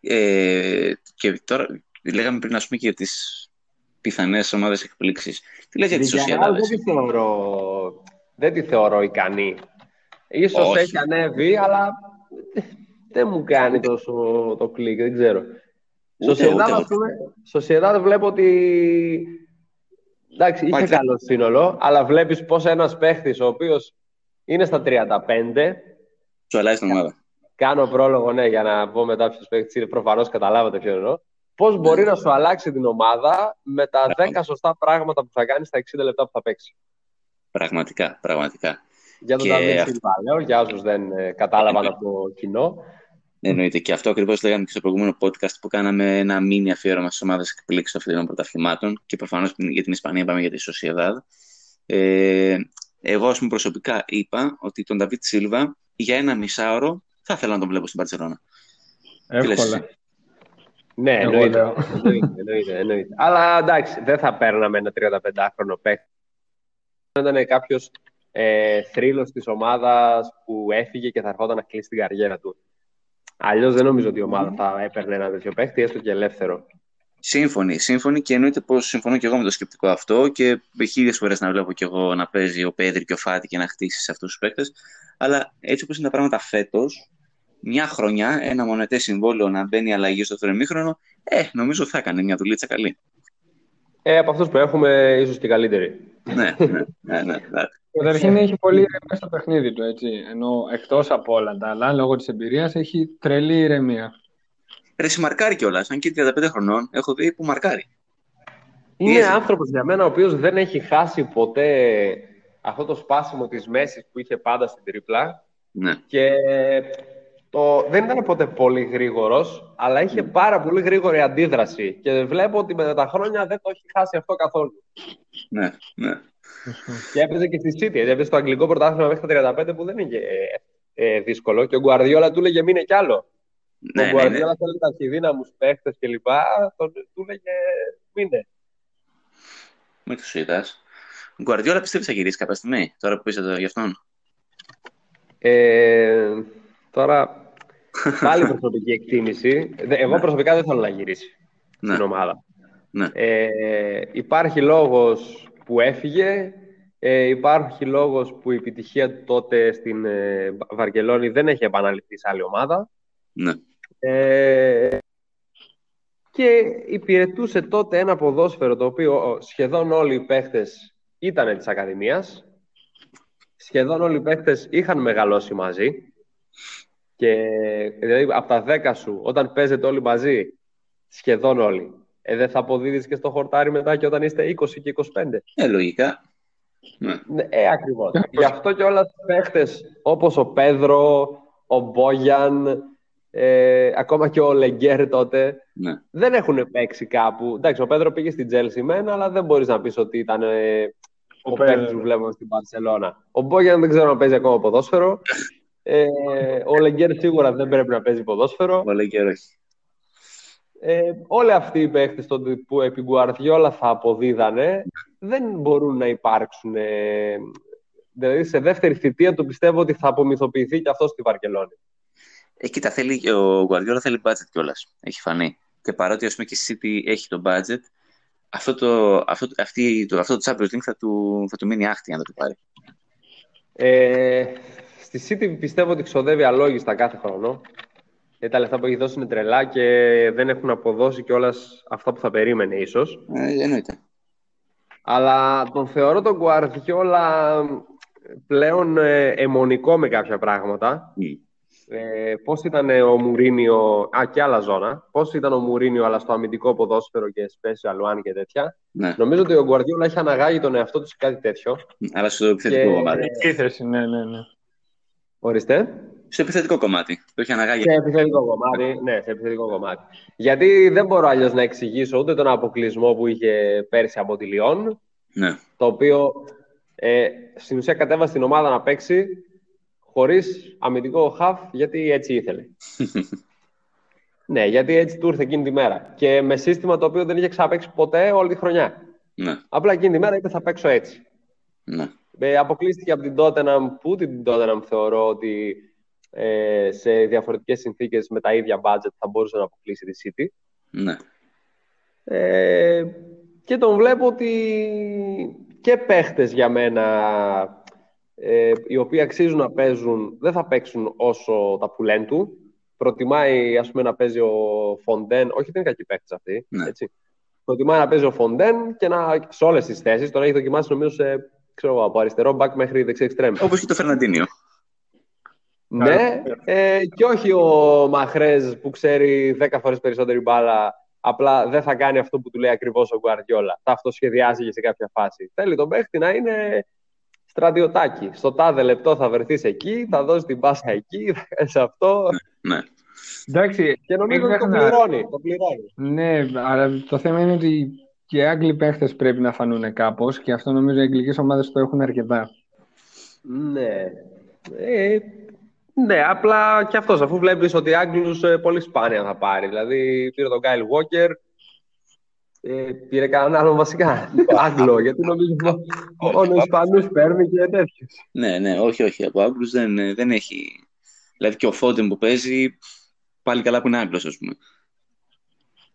Ε, και τώρα λέγαμε πριν, ας πούμε, και για τις πιθανές ομάδες εκπλήξεις. Τι λες για τη Villarreal Σοσιαδάδες; δεν τη θεωρώ, δεν τη θεωρώ ικανή. Ίσως Όχι. έχει ανέβει, αλλά δεν μου κάνει τόσο το κλικ, δεν ξέρω. Ούτε, Σοσιαδάδ, ούτε, ας πούμε, Σοσιαδάδ βλέπω ότι εντάξει, είχε Πάει τρε- καλό σύνολο, αλλά βλέπεις πως ένας παίχτης ο οποίος είναι στα 35, Σου αλλάζει την ομάδα. κάνω πρόλογο, ναι, για να πω μετά ποιος παίχτης είναι, προφανώς καταλάβατε ποιο εννοώ, πώς μπορεί να σου αλλάξει την ομάδα με τα 10 σωστά πράγματα που θα κάνεις στα 60 λεπτά που θα παίξεις. Πραγματικά, πραγματικά. Για τον Και Νταβίδ αυτό- Σίλβα, λέω, για όσους δεν ε, κατάλαβαν από το κοινό. Εννοείται. Και αυτό ακριβώς λέγαμε και στο προηγούμενο podcast που κάναμε ένα μήνυ αφιέρωμα στις ομάδες εκπλήξη των φετινών πρωταθλημάτων. Και προφανώς για την Ισπανία πάμε για τη Σοσιαδάδ. Ε, εγώ, ας πούμε, προσωπικά είπα ότι τον Νταβίτ Σίλβα για ένα μισάωρο θα ήθελα να τον βλέπω στην Παρσελόνα. Τι λες; Εύκολα. Εσύ; Ναι, Εγώ εννοείται. λέω. εννοείται, εννοείται, εννοείται. Αλλά εντάξει, δεν θα παίρναμε ένα 35χρονο παίκτη. Ήταν κάποιος ε, θρύλος της ομάδας που έφυγε και θα ερχόταν να κλείσει την καριέρα του. Αλλιώς δεν νομίζω ότι η ομάδα θα έπαιρνε ένα τέτοιο παίκτη, έστω και ελεύθερο. Σύμφωνοι, σύμφωνοι και εννοείται πως συμφωνώ και εγώ με το σκεπτικό αυτό και χίλιε φορές να βλέπω και εγώ να παίζει ο Πέδρη και ο Φάτη και να χτίσει σε αυτούς τους παίκτες. Αλλά έτσι όπως είναι τα πράγματα φέτος, μια χρονιά, ένα μονετέ συμβόλαιο να μπαίνει αλλαγή στο δεύτερο ημίχρονο, ε, νομίζω θα έκανε μια δουλίτσα καλή. Ε, από αυτούς που έχουμε, ίσως και καλύτεροι. ναι, ναι, ναι, ναι, ναι. Καταρχήν έχει πολύ ηρεμία στο παιχνίδι του, έτσι. Ενώ εκτός από όλα τα άλλα, λόγω της εμπειρίας, έχει τρελή ηρεμία. Ρε, μαρκάρει κιόλας. Αν και 35 χρονών, έχω δει που μαρκάρει. Είναι Yes. άνθρωπος για μένα ο οποίος δεν έχει χάσει ποτέ αυτό το σπάσιμο της μέσης που είχε πάντα στην τρίπλα Ναι, και το, δεν ήταν ποτέ πολύ γρήγορος, αλλά είχε πάρα πολύ γρήγορη αντίδραση και βλέπω ότι με τα χρόνια δεν το έχει χάσει αυτό καθόλου. ναι, ναι. Και έπαιζε και στη City. Έπαιζε στο αγγλικό πρωτάθλημα μέχρι τα 35 που δεν είναι ε, δύσκολο. Και ο Γκουαρδιόλα του λέγε μείνε κι άλλο. Ναι, ο ναι, Γκουαρδιόλα ναι. θέλει ταχυδύναμου παίχτες κλπ. Τον του λέγε μείνε. Μην το είδας. Ο Γκουαρδιόλα πιστεύεις θα γυρίσει κάποια στιγμή, τώρα που πείσατε γι' αυτόν; Ε, τώρα, πάλι προσωπική εκτίμηση. Δε- Εγώ προσωπικά δεν θέλω να γυρίσει Ναι. στην ομάδα. Ναι. Ε, υπάρχει λόγος που έφυγε, ε, υπάρχει λόγος που η επιτυχία του τότε στην ε, Βαρκελόνη δεν έχει επαναληφθεί σε άλλη ομάδα. Ναι. Ε, και υπηρετούσε τότε ένα ποδόσφαιρο το οποίο ο, σχεδόν όλοι οι παίχτες ήταν της Ακαδημίας. Σχεδόν όλοι οι παίχτες είχαν μεγαλώσει μαζί. Και δηλαδή από τα 10 σου, όταν παίζετε όλοι μαζί, σχεδόν όλοι, ε, δεν θα αποδίδεις και στο χορτάρι μετά και όταν είστε 20 και 25. Ε, λογικά. Ναι. Ναι, ε, ακριβώς. Γι' αυτό και όλα οι παίχτες όπως ο Πέδρο, ο Μπόγιαν, ε, ακόμα και ο Λεγκέρ τότε, ναι. δεν έχουν παίξει κάπου. Εντάξει, ο Πέδρο πήγε στην Τζέλσι μένα, αλλά δεν μπορείς να πεις ότι ήταν ε, ο, Ο παίκτης Πέδρο. που βλέπουμε στην Παρσελώνα. Ο Μπόγιαν δεν ξέρω αν παίζει ακόμα ποδόσφαιρο. Ε, ο Λεγκέρ σίγουρα δεν πρέπει να παίζει ποδόσφαιρο. Πολύ καιρό έχει. Ε, όλοι αυτοί οι παίχτες τότε που επί Γκουαρδιόλα θα αποδίδανε δεν μπορούν να υπάρξουν. ε, δηλαδή σε δεύτερη θητεία του πιστεύω ότι θα απομυθοποιηθεί και αυτό στη Βαρκελόνη. Ε, κοίτα, θέλει, ο Γκουαρδιόλα θέλει budget κιόλας. Έχει φανεί. Και παρότι ας πούμε, και η City έχει το budget, αυτό το, αυτό, αυτή, το, αυτό το Champions League θα του, θα του μείνει άχτη αν δεν το πάρει. Ε, στη City πιστεύω ότι ξοδεύει αλόγιστα κάθε χρόνο. Γιατί τα λεφτά που έχει δώσει είναι τρελά και δεν έχουν αποδώσει κιόλας αυτά που θα περίμενε ίσως. Ε, εννοείται. Αλλά τον θεωρώ τον Γκουαρδιόλα πλέον ε, αιμονικό με κάποια πράγματα. Μμ. Ε, πώς ήταν ο Μουρίνιο, α, και άλλα ζώνα, πώς ήταν ο Μουρίνιο αλλά στο αμυντικό ποδόσφαιρο και special one και τέτοια. Ναι. Νομίζω ότι ο Γκουαρδιόλα έχει αναγάγει τον εαυτό του σε κάτι τέτοιο. Αλλά στο επιθετικό Και- κομμάτι. Επίθεση, ναι, ναι, ναι. Ορίστε. Στο επιθετικό κομμάτι. Το έχει αναγάγει. Σε επιθετικό κομμάτι. Ναι, σε επιθετικό κομμάτι. Γιατί δεν μπορώ αλλιώς να εξηγήσω ούτε τον αποκλεισμό που είχε πέρσι από τη Λιόν, Ναι. το οποίο ε, στην ουσία κατέβασε την ομάδα να παίξει χωρίς αμυντικό χαφ, γιατί έτσι ήθελε. *laughs* ναι, γιατί έτσι του ήρθε εκείνη τη μέρα. Και με σύστημα το οποίο δεν είχε ξαναπαίξει ποτέ όλη τη χρονιά. Ναι. Απλά εκείνη τη μέρα είπε θα παίξω έτσι. Ναι. Ε, αποκλείστηκε από την Tottenham, που την Tottenham θεωρώ ότι ε, σε διαφορετικές συνθήκες με τα ίδια budget θα μπορούσε να αποκλείσει τη City. Ναι. Ε, και τον βλέπω ότι και παίχτες για μένα ε, οι οποίοι αξίζουν να παίζουν δεν θα παίξουν όσο τα που λένε του. Προτιμάει ας πούμε να παίζει ο Φοντέν, όχι δεν είναι κακή παίχτες αυτή, Ναι. έτσι. Προτιμάει να παίζει ο Φοντέν και να, σε όλες τις θέσεις, τον έχει δοκιμάσει νομίζω σε, ξέρω εγώ, από αριστερό μπακ μέχρι δεξί εξτρέμ. Όπως και το Φερναντίνιο. Ναι, ε, και όχι ο Μαχρέζ που ξέρει 10 φορές περισσότερη μπάλα, απλά δεν θα κάνει αυτό που του λέει ακριβώς ο Γκουαρδιόλα. Θα αυτοσχεδιάσει και σε κάποια φάση. Θέλει τον παίχτη να είναι στρατιωτάκι. Στο τάδε λεπτό θα βρεθείς εκεί, θα δώσεις την πάσα εκεί, *laughs* θα κάνεις αυτό. Ναι. Εντάξει, Και νομίζω μην ότι το ξεχνάς. πληρώνει. Το πληρώνει. Ναι, αλλά το θέμα είναι ότι και οι Άγγλοι παίχτες πρέπει να φανούν κάπως και αυτό νομίζω οι αγγλικές ομάδες το έχουν αρκετά. Ναι. Ε, ναι, απλά και αυτός, αφού βλέπεις ότι Άγγλους ε, πολύ σπάνια θα πάρει. Δηλαδή πήρε τον Κάιλ Walker, ε, πήρε κανέναν άλλον βασικά Άγγλο, *laughs* γιατί νομίζω μο- μόνο Ισπανούς παίρνει και τέτοιους. ναι, ναι, όχι, όχι. Από Άγγλους δεν, δεν έχει. Δηλαδή και ο Φόντεν που παίζει, πάλι καλά που είναι Άγγλος, ας πούμε.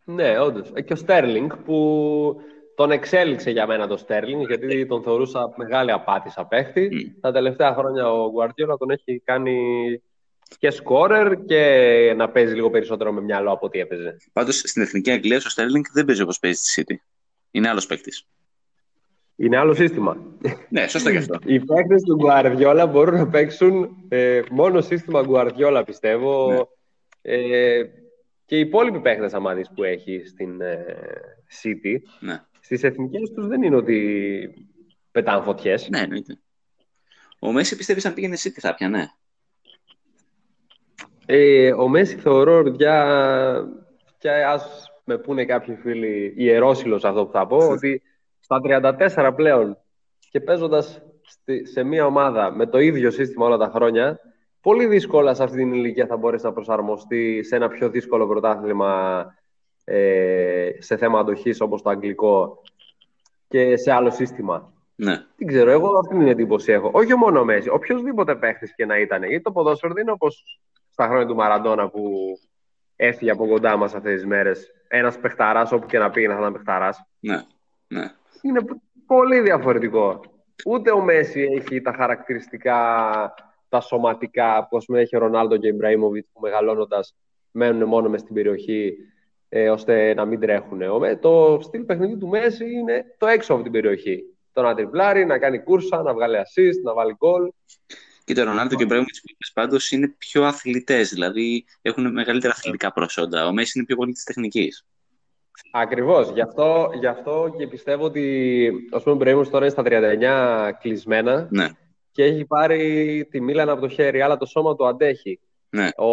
Ναι, όντως. Ε, Και ο Στέρλινγκ που τον εξέλιξε για μένα το Στέρλινγκ, γιατί τον θεωρούσα μεγάλη απάτη σαν παίχτη. Μμ. Τα τελευταία χρόνια ο Γκουαρτιόλα τον έχει κάνει και σκόρερ και να παίζει λίγο περισσότερο με μυαλό από ό,τι έπαιζε. Πάντως στην εθνική Αγγλία ο Στέρλινγκ δεν παίζει όπως παίζει στη City. Είναι άλλος παίκτης. Είναι άλλο σύστημα. Ναι, σωστά και αυτό. Οι παίκτες του Γκουαρδιόλα μπορούν να παίξουν ε, μόνο σύστημα Γκουαρδιόλα, πιστεύω. Ναι. Ε, και οι υπόλοιποι παίκτες αμάδης που έχει στην ε, City, Ναι, στις εθνικές τους δεν είναι ότι πετάνε φωτιές. ναι, εννοείται. Ο Μέση πιστεύεις αν πήγαινε City θα πιανε. Ε, ο Μέση θεωρώ για και ας με πούνε κάποιοι φίλοι ιερόσιλος αυτό που θα πω, ότι στα 34 πλέον και παίζοντας σε μια ομάδα με το ίδιο σύστημα όλα τα χρόνια, πολύ δύσκολα σε αυτή την ηλικία θα μπορέσει να προσαρμοστεί σε ένα πιο δύσκολο πρωτάθλημα ε, σε θέμα αντοχής όπως το αγγλικό και σε άλλο σύστημα. Ναι. Δεν ξέρω, εγώ αυτή την εντύπωση έχω. Όχι μόνο ο Μέση, οποιοδήποτε παίχτης και να ήταν. Γιατί το ποδόσφαιρο δεν είναι όπως στα χρόνια του Μαραντόνα που έφυγε από κοντά μας αυτές τις μέρες. Ένας παιχταράς, όπου και να πήγαινε, θα ήταν παιχταράς. Ναι. ναι. Είναι πολύ διαφορετικό. Ούτε ο Μέση έχει τα χαρακτηριστικά, τα σωματικά που πούμε, έχει ο Ρονάλντο και ο Ιμπραήμοβιτ που μεγαλώνοντας μένουν μόνο μες στην περιοχή ε, ώστε να μην τρέχουν. Το στυλ παιχνίδι του Μέση είναι το έξω από την περιοχή. Το να τριπλάρει, να κάνει κούρσα, να βγάλει assist, να βάλει γκολ. Και το Ρονάλντο και ο Μπρέμιτ πάντως είναι πιο αθλητές, δηλαδή έχουν μεγαλύτερα αθλητικά προσόντα. Ο Μέση είναι πιο πολύ της τεχνικής. Ακριβώς. Γι, αυτό, γι' αυτό και πιστεύω ότι ο Σπρέμ τώρα είναι στα 39 κλεισμένα ναι. Και έχει πάρει τη μήλα από το χέρι, αλλά το σώμα του αντέχει. Ναι. Ο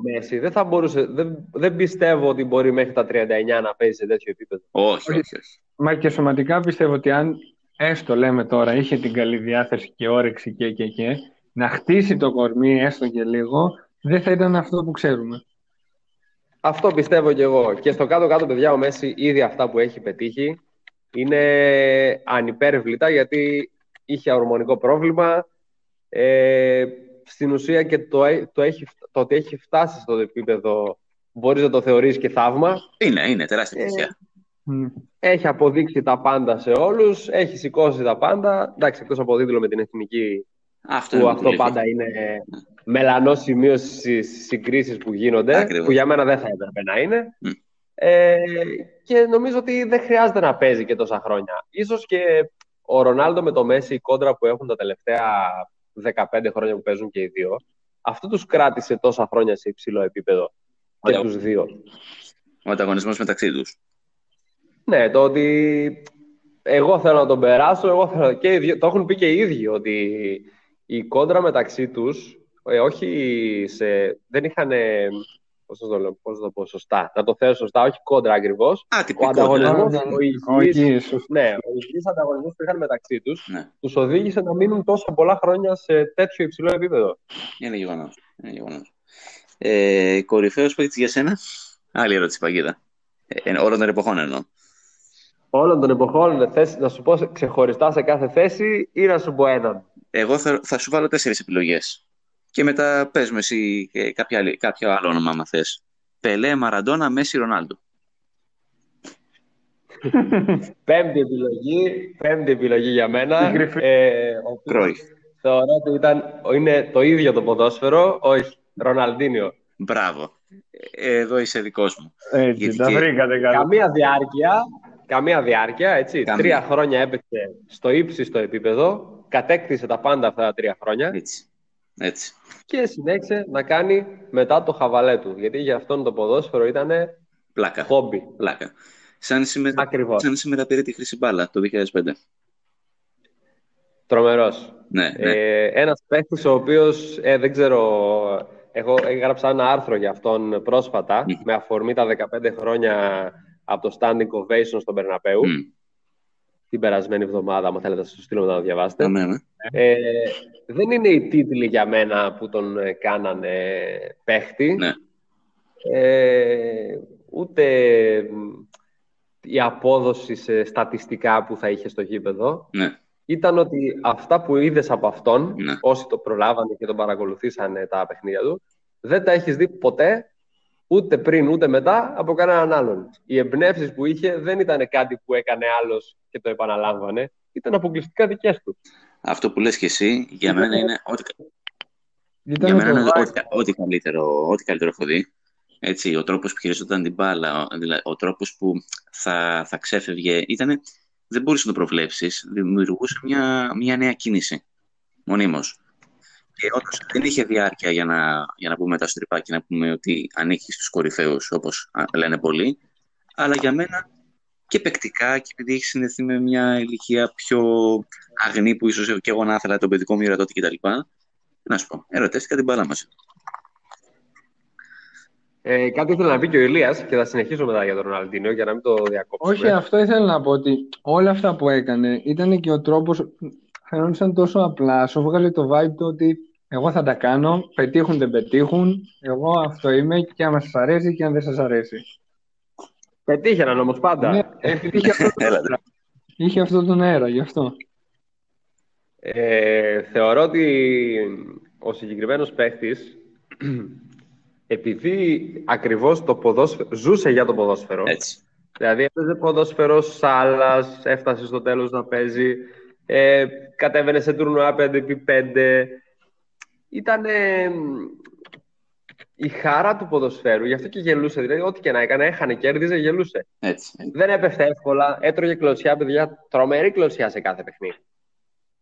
Μέση δεν θα μπορούσε, δεν, δεν πιστεύω ότι μπορεί μέχρι τα 39 να παίζει σε τέτοιο επίπεδο. Όχι, όχι, όχι. Μα και σωματικά πιστεύω ότι αν έστω λέμε τώρα είχε την καλή διάθεση και όρεξη και, και, και να χτίσει το κορμί έστω και λίγο, δεν θα ήταν αυτό που ξέρουμε. Αυτό πιστεύω κι εγώ. Και στο κάτω-κάτω, παιδιά, ο Μέση ήδη αυτά που έχει πετύχει είναι ανυπέρβλητα γιατί είχε ορμονικό πρόβλημα. Ε, στην ουσία και το, το, έχει, το ότι έχει φτάσει στο επίπεδο μπορείς να το θεωρείς και θαύμα. Είναι, είναι τεράστια επιτυχία. Ε, έχει αποδείξει τα πάντα σε όλους, έχει σηκώσει τα πάντα. Εντάξει, εκτός από δίδυλο με την εθνική αυτό που αυτό πάντα είναι μελανός σημείο στι συγκρίσεις που γίνονται, Ακριβώς. που για μένα δεν θα έπρεπε να είναι. Ε, και νομίζω ότι δεν χρειάζεται να παίζει και τόσα χρόνια. Ίσως και ο Ρονάλντο με το Μέση, η κόντρα που έχουν τα τελευταία 15 χρόνια που παίζουν και οι δύο, αυτό τους κράτησε τόσα χρόνια σε υψηλό επίπεδο και Ωραία. τους δύο. Ο ανταγωνισμός μεταξύ τους. Ναι, το ότι εγώ θέλω να τον περάσω, εγώ θέλω... και οι δύο- το έχουν πει και οι ίδιοι ότι η κόντρα μεταξύ τους, ε, όχι σε... δεν είχαν... Πώς θα το, λέω, πώς θα το πω σωστά, να το θέσω σωστά, όχι κόντρα ακριβώς. Α, Ο τυπικό. ανταγωνισμός, ναι, ο Όχι, υγιής, σωστά. ναι, ο υγιής ανταγωνισμός που είχαν μεταξύ τους, Ναι, τους οδήγησε να μείνουν τόσο πολλά χρόνια σε τέτοιο υψηλό επίπεδο. είναι γεγονός. Είναι γεγονός. Ε, κορυφαίος παίκτης για σένα; Άλλη ερώτηση, Παγίδα. Ε, όλων των εποχών εννοώ. Όλων των εποχών, θες να σου πω ξεχωριστά σε κάθε θέση ή να σου πω έναν; Εγώ θα, θα σου βάλω τέσσερις επιλογές. Και μετά πες μου εσύ ε, κάποια άλλη- κάποιο άλλο όνομα, άμα θες. Πελέ, Μαραντόνα, Μέση, Ρονάλντο. *laughs* Πέμπτη επιλογή, πέμπτη επιλογή για μένα. Η κρυφή. Ε, ο οποίος Κρόιφ. Θεωρώ ότι ήταν, είναι το ίδιο το ποδόσφαιρο, όχι, Ροναλντίνιο. Μπράβο. Ε, Εδώ είσαι δικός μου. Έτσι, Γιατί τα και- βρήκατε καλά. Καμία διάρκεια, καμία διάρκεια, έτσι. Καμία. Τρία χρόνια έπαιξε στο ύψιστο επίπεδο, κατέκτησε τα πάντα αυτά τα τρία χρόνια Έτσι. Έτσι. και συνέχισε να κάνει μετά το χαβαλέ του. Γιατί για αυτόν το ποδόσφαιρο ήταν Πλάκα. χόμπι. Πλάκα. Σαν σήμερα, Ακριβώς. σαν σήμερα πήρε τη χρυσή μπάλα το 2005. Τρομερός. Ναι, ναι. Ε, ένας παίκτης ο οποίος, ε, δεν ξέρω, εγώ έγραψα ένα άρθρο για αυτόν πρόσφατα, Μμ. με αφορμή τα 15 χρόνια από το Standing Ovation στον Περναπέου, Μμ. την περασμένη εβδομάδα, αν θέλετε να σας το στείλω να το διαβάσετε. Ναι, ναι. Ε, δεν είναι οι τίτλοι για μένα που τον ε, κάνανε παίχτη, Ναι. ε, ούτε μ, η απόδοση σε στατιστικά που θα είχε στο γήπεδο ναι. ήταν ότι αυτά που είδες από αυτόν, Ναι. όσοι το προλάβανε και τον παρακολουθήσανε τα παιχνίδια του, δεν τα έχεις δει ποτέ, ούτε πριν ούτε μετά, από κανέναν άλλον. Οι εμπνεύσεις που είχε δεν ήταν κάτι που έκανε άλλος και το επαναλάμβανε, ήταν αποκλειστικά δικές του. Αυτό που λες και εσύ, για μένα είναι ό,τι, για Ήταν μένα το είναι vibe. ό,τι, ό,τι καλύτερο, ό,τι καλύτερο έχω δει. Έτσι, ο τρόπος που χειριζόταν την μπάλα, ο, δηλαδή, ο τρόπος που θα, θα ξέφευγε, ήτανε, δεν μπορούσε να το προβλέψεις. Δημιουργούσε μια, μια νέα κίνηση, μονίμως. Και όντως δεν είχε διάρκεια για να, για να πούμε μετά στο τρυπάκι, να πούμε ότι ανήκει στους κορυφαίους, όπως α, λένε πολλοί. Αλλά για μένα και παικτικά και επειδή έχεις συνδεθεί με μια ηλικία πιο αγνή που ίσως και εγώ να ήθελα τον παιδικό μου τότε κτλ. Τι να σου πω, ερωτεύτηκα την μπάλα μας. Ε, κάτι ήθελα να πει και ο Ηλίας και θα συνεχίσω μετά για τον Ροναλντίνο για να μην το διακόψουμε. Όχι, αυτό ήθελα να πω ότι όλα αυτά που έκανε ήταν και ο τρόπος, φαινόταν τόσο απλά, σου βγάλε το vibe του ότι εγώ θα τα κάνω, πετύχουν δεν πετύχουν, εγώ αυτό είμαι και αν σας αρέσει και αν δεν σας αρέσει. Πετύχαιναν όμως πάντα. Ναι, επειδή *laughs* είχε αυτό τον Έλατε. αέρα. Είχε αυτό τον αέρα, γι' αυτό. Ε, θεωρώ ότι ο συγκεκριμένος παίχτης επειδή ακριβώς το ποδόσφαιρο, ζούσε για το ποδόσφαιρο Έτσι. Δηλαδή έπαιζε ποδόσφαιρο σάλας, έφτασε στο τέλος να παίζει, ε, κατέβαινε σε τουρνουά 5x5. Ήταν η χαρά του ποδοσφαίρου, γι' αυτό και γελούσε. Δηλαδή, ό,τι και να έκανε, έχανε, κέρδιζε, γελούσε. Έτσι. Δεν έπεφτε εύκολα, έτρωγε κλωτσιά, παιδιά, τρομερή κλωτσιά σε κάθε παιχνίδι.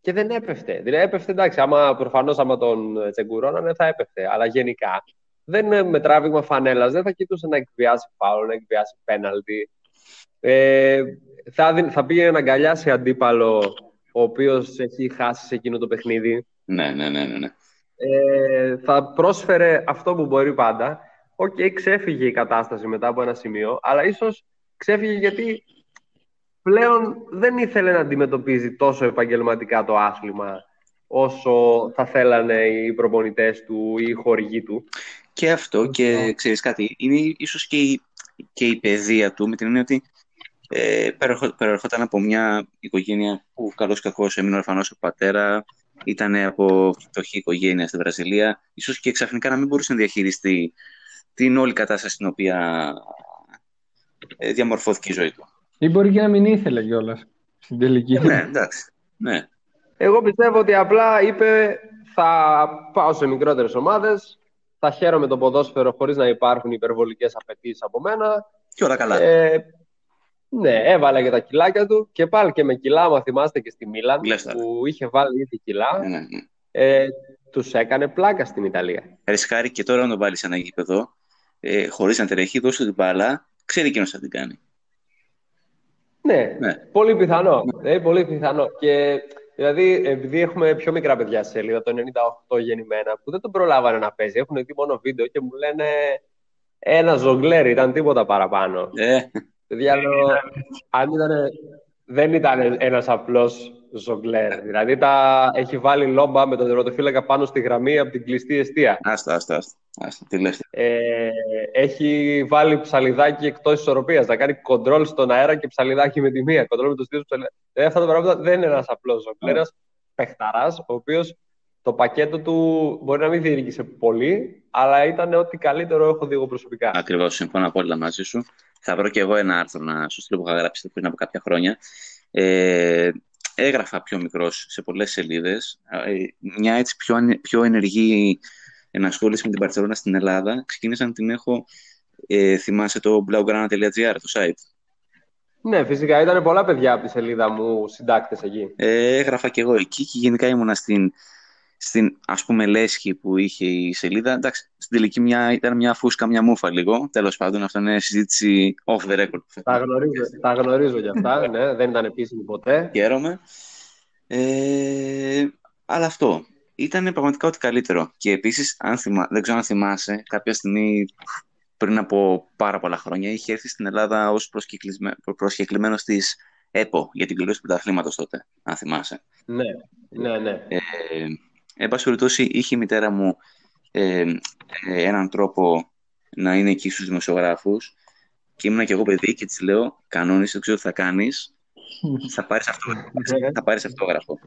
Και δεν έπεφτε. Δηλαδή, έπεφτε, εντάξει, άμα προφανώς άμα τον τσεκουρώνανε θα έπεφτε. Αλλά γενικά δεν ε, με τράβηγμα φανέλας, δεν θα κοιτούσε να εκβιάσει φάουλ, να εκβιάσει πέναλτι. Ε, θα, δι- θα πήγαινε να αγκαλιάσει αντίπαλο ο οποίος έχει χάσει σε εκείνο το παιχνίδι. Ναι, ναι, ναι, ναι. ναι. Ε, θα πρόσφερε αυτό που μπορεί πάντα. Οκ, ξέφυγε η κατάσταση μετά από ένα σημείο, αλλά ίσως ξέφυγε γιατί πλέον δεν ήθελε να αντιμετωπίζει τόσο επαγγελματικά το άθλημα όσο θα θέλανε οι προπονητές του ή οι χορηγοί του. Και αυτό και ξέρεις κάτι, είναι ίσως και η, και η παιδεία του με την έννοια ότι ε, προερχο- προερχόταν από μια οικογένεια που καλώς ή κακώς έμεινε ορφανός ο πατέρα, ήταν από φτωχή οικογένεια στη Βραζιλία, ίσως και ξαφνικά να μην μπορούσε να διαχειριστεί την όλη κατάσταση στην οποία ε, διαμορφώθηκε η ζωή του. Ή μπορεί και να μην ήθελε κιόλας στην τελική. ναι, εντάξει. Ναι. Εγώ πιστεύω ότι απλά είπε θα πάω σε μικρότερες ομάδες, θα χαίρομαι το ποδόσφαιρο χωρίς να υπάρχουν υπερβολικές απαιτήσεις από μένα Και όλα καλά. Ε, ναι, έβαλε και τα κιλάκια του και πάλι και με κιλά, άμα θυμάστε και στη Μίλαν, Λες τώρα. που είχε βάλει ήδη κιλά, Ναι, ναι, ναι. ε, τους έκανε πλάκα στην Ιταλία. Ρισκάρει και τώρα να τον βάλει σε ένα γήπεδο, ε, χωρίς να τρέχει, δώσε την μπάλα, ξέρει εκείνος θα την κάνει. Ναι, Ναι. πολύ πιθανό. Ε, πολύ πιθανό. Και δηλαδή, επειδή έχουμε πιο μικρά παιδιά στη σελίδα, το 98 γεννημένα, που δεν τον προλάβανε να παίζει, έχουν δει μόνο βίντεο και μου λένε ένα ζογκλέρ, ήταν τίποτα παραπάνω. Ε, Παιδιά, λέω, αν ήταν, δεν ήταν ένας απλός ζογκλέρ. Δηλαδή, τα, έχει βάλει λόμπα με τον τερματοφύλακα πάνω στη γραμμή από την κλειστή αιστεία. άστα, άστα, άστα. άστα. Τι λες. Ε, έχει βάλει ψαλιδάκι εκτός ισορροπίας. Να κάνει κοντρόλ στον αέρα και ψαλιδάκι με τη μία. Κοντρόλ με τους δύο ψαλιδάκι. Ε, αυτά τα πράγματα δεν είναι ένας απλός ζογκλέρ. Ένας παιχταράς, ο οποίος το πακέτο του μπορεί να μην διήρκησε πολύ, αλλά ήταν ό,τι καλύτερο έχω δει εγώ προσωπικά. Ακριβώς, συμφωνώ απόλυτα μαζί σου. Θα βρω και εγώ ένα άρθρο να σου στείλω που είχα γράψει πριν από κάποια χρόνια. Ε, έγραφα πιο μικρός σε πολλές σελίδες. Ε, μια έτσι πιο, ανε- πιο ενεργή ενασχόληση με την Παρσελόνα στην Ελλάδα. Ξεκίνησα να την έχω. Ε, θυμάσαι το blaugrana.gr, το site; Ναι, φυσικά ήταν πολλά παιδιά από τη σελίδα μου συντάκτες εκεί. Ε, έγραφα και εγώ εκεί και γενικά ήμουνα στην, στην ας πούμε λέσχη που είχε η σελίδα. Εντάξει, στην τελική μια, ήταν μια φούσκα, μια μούφα λίγο. Τέλος πάντων, αυτό είναι συζήτηση off the record. Τα γνωρίζω, τα γνωρίζω για αυτά, ναι, δεν ήταν επίσημη ποτέ. Χαίρομαι. Ε, αλλά αυτό ήταν πραγματικά ό,τι καλύτερο. Και επίσης, αν θυμά, δεν ξέρω αν θυμάσαι, κάποια στιγμή πριν από πάρα πολλά χρόνια είχε έρθει στην Ελλάδα ως προσκεκλισμέ- προσκεκλημένος της ΕΠΟ για την κλήρωση του πρωταθλήματος τότε, αν θυμάσαι. Ναι, ναι, ναι. Ε, εν πάση περιπτώσει, είχε η μητέρα μου ε, ε, έναν τρόπο να είναι εκεί στους δημοσιογράφους και ήμουνα και εγώ παιδί και της λέω κανόνισε, δεν ξέρω τι θα κάνεις. Θα πάρεις, αυτό, θα πάρεις αυτόγραφο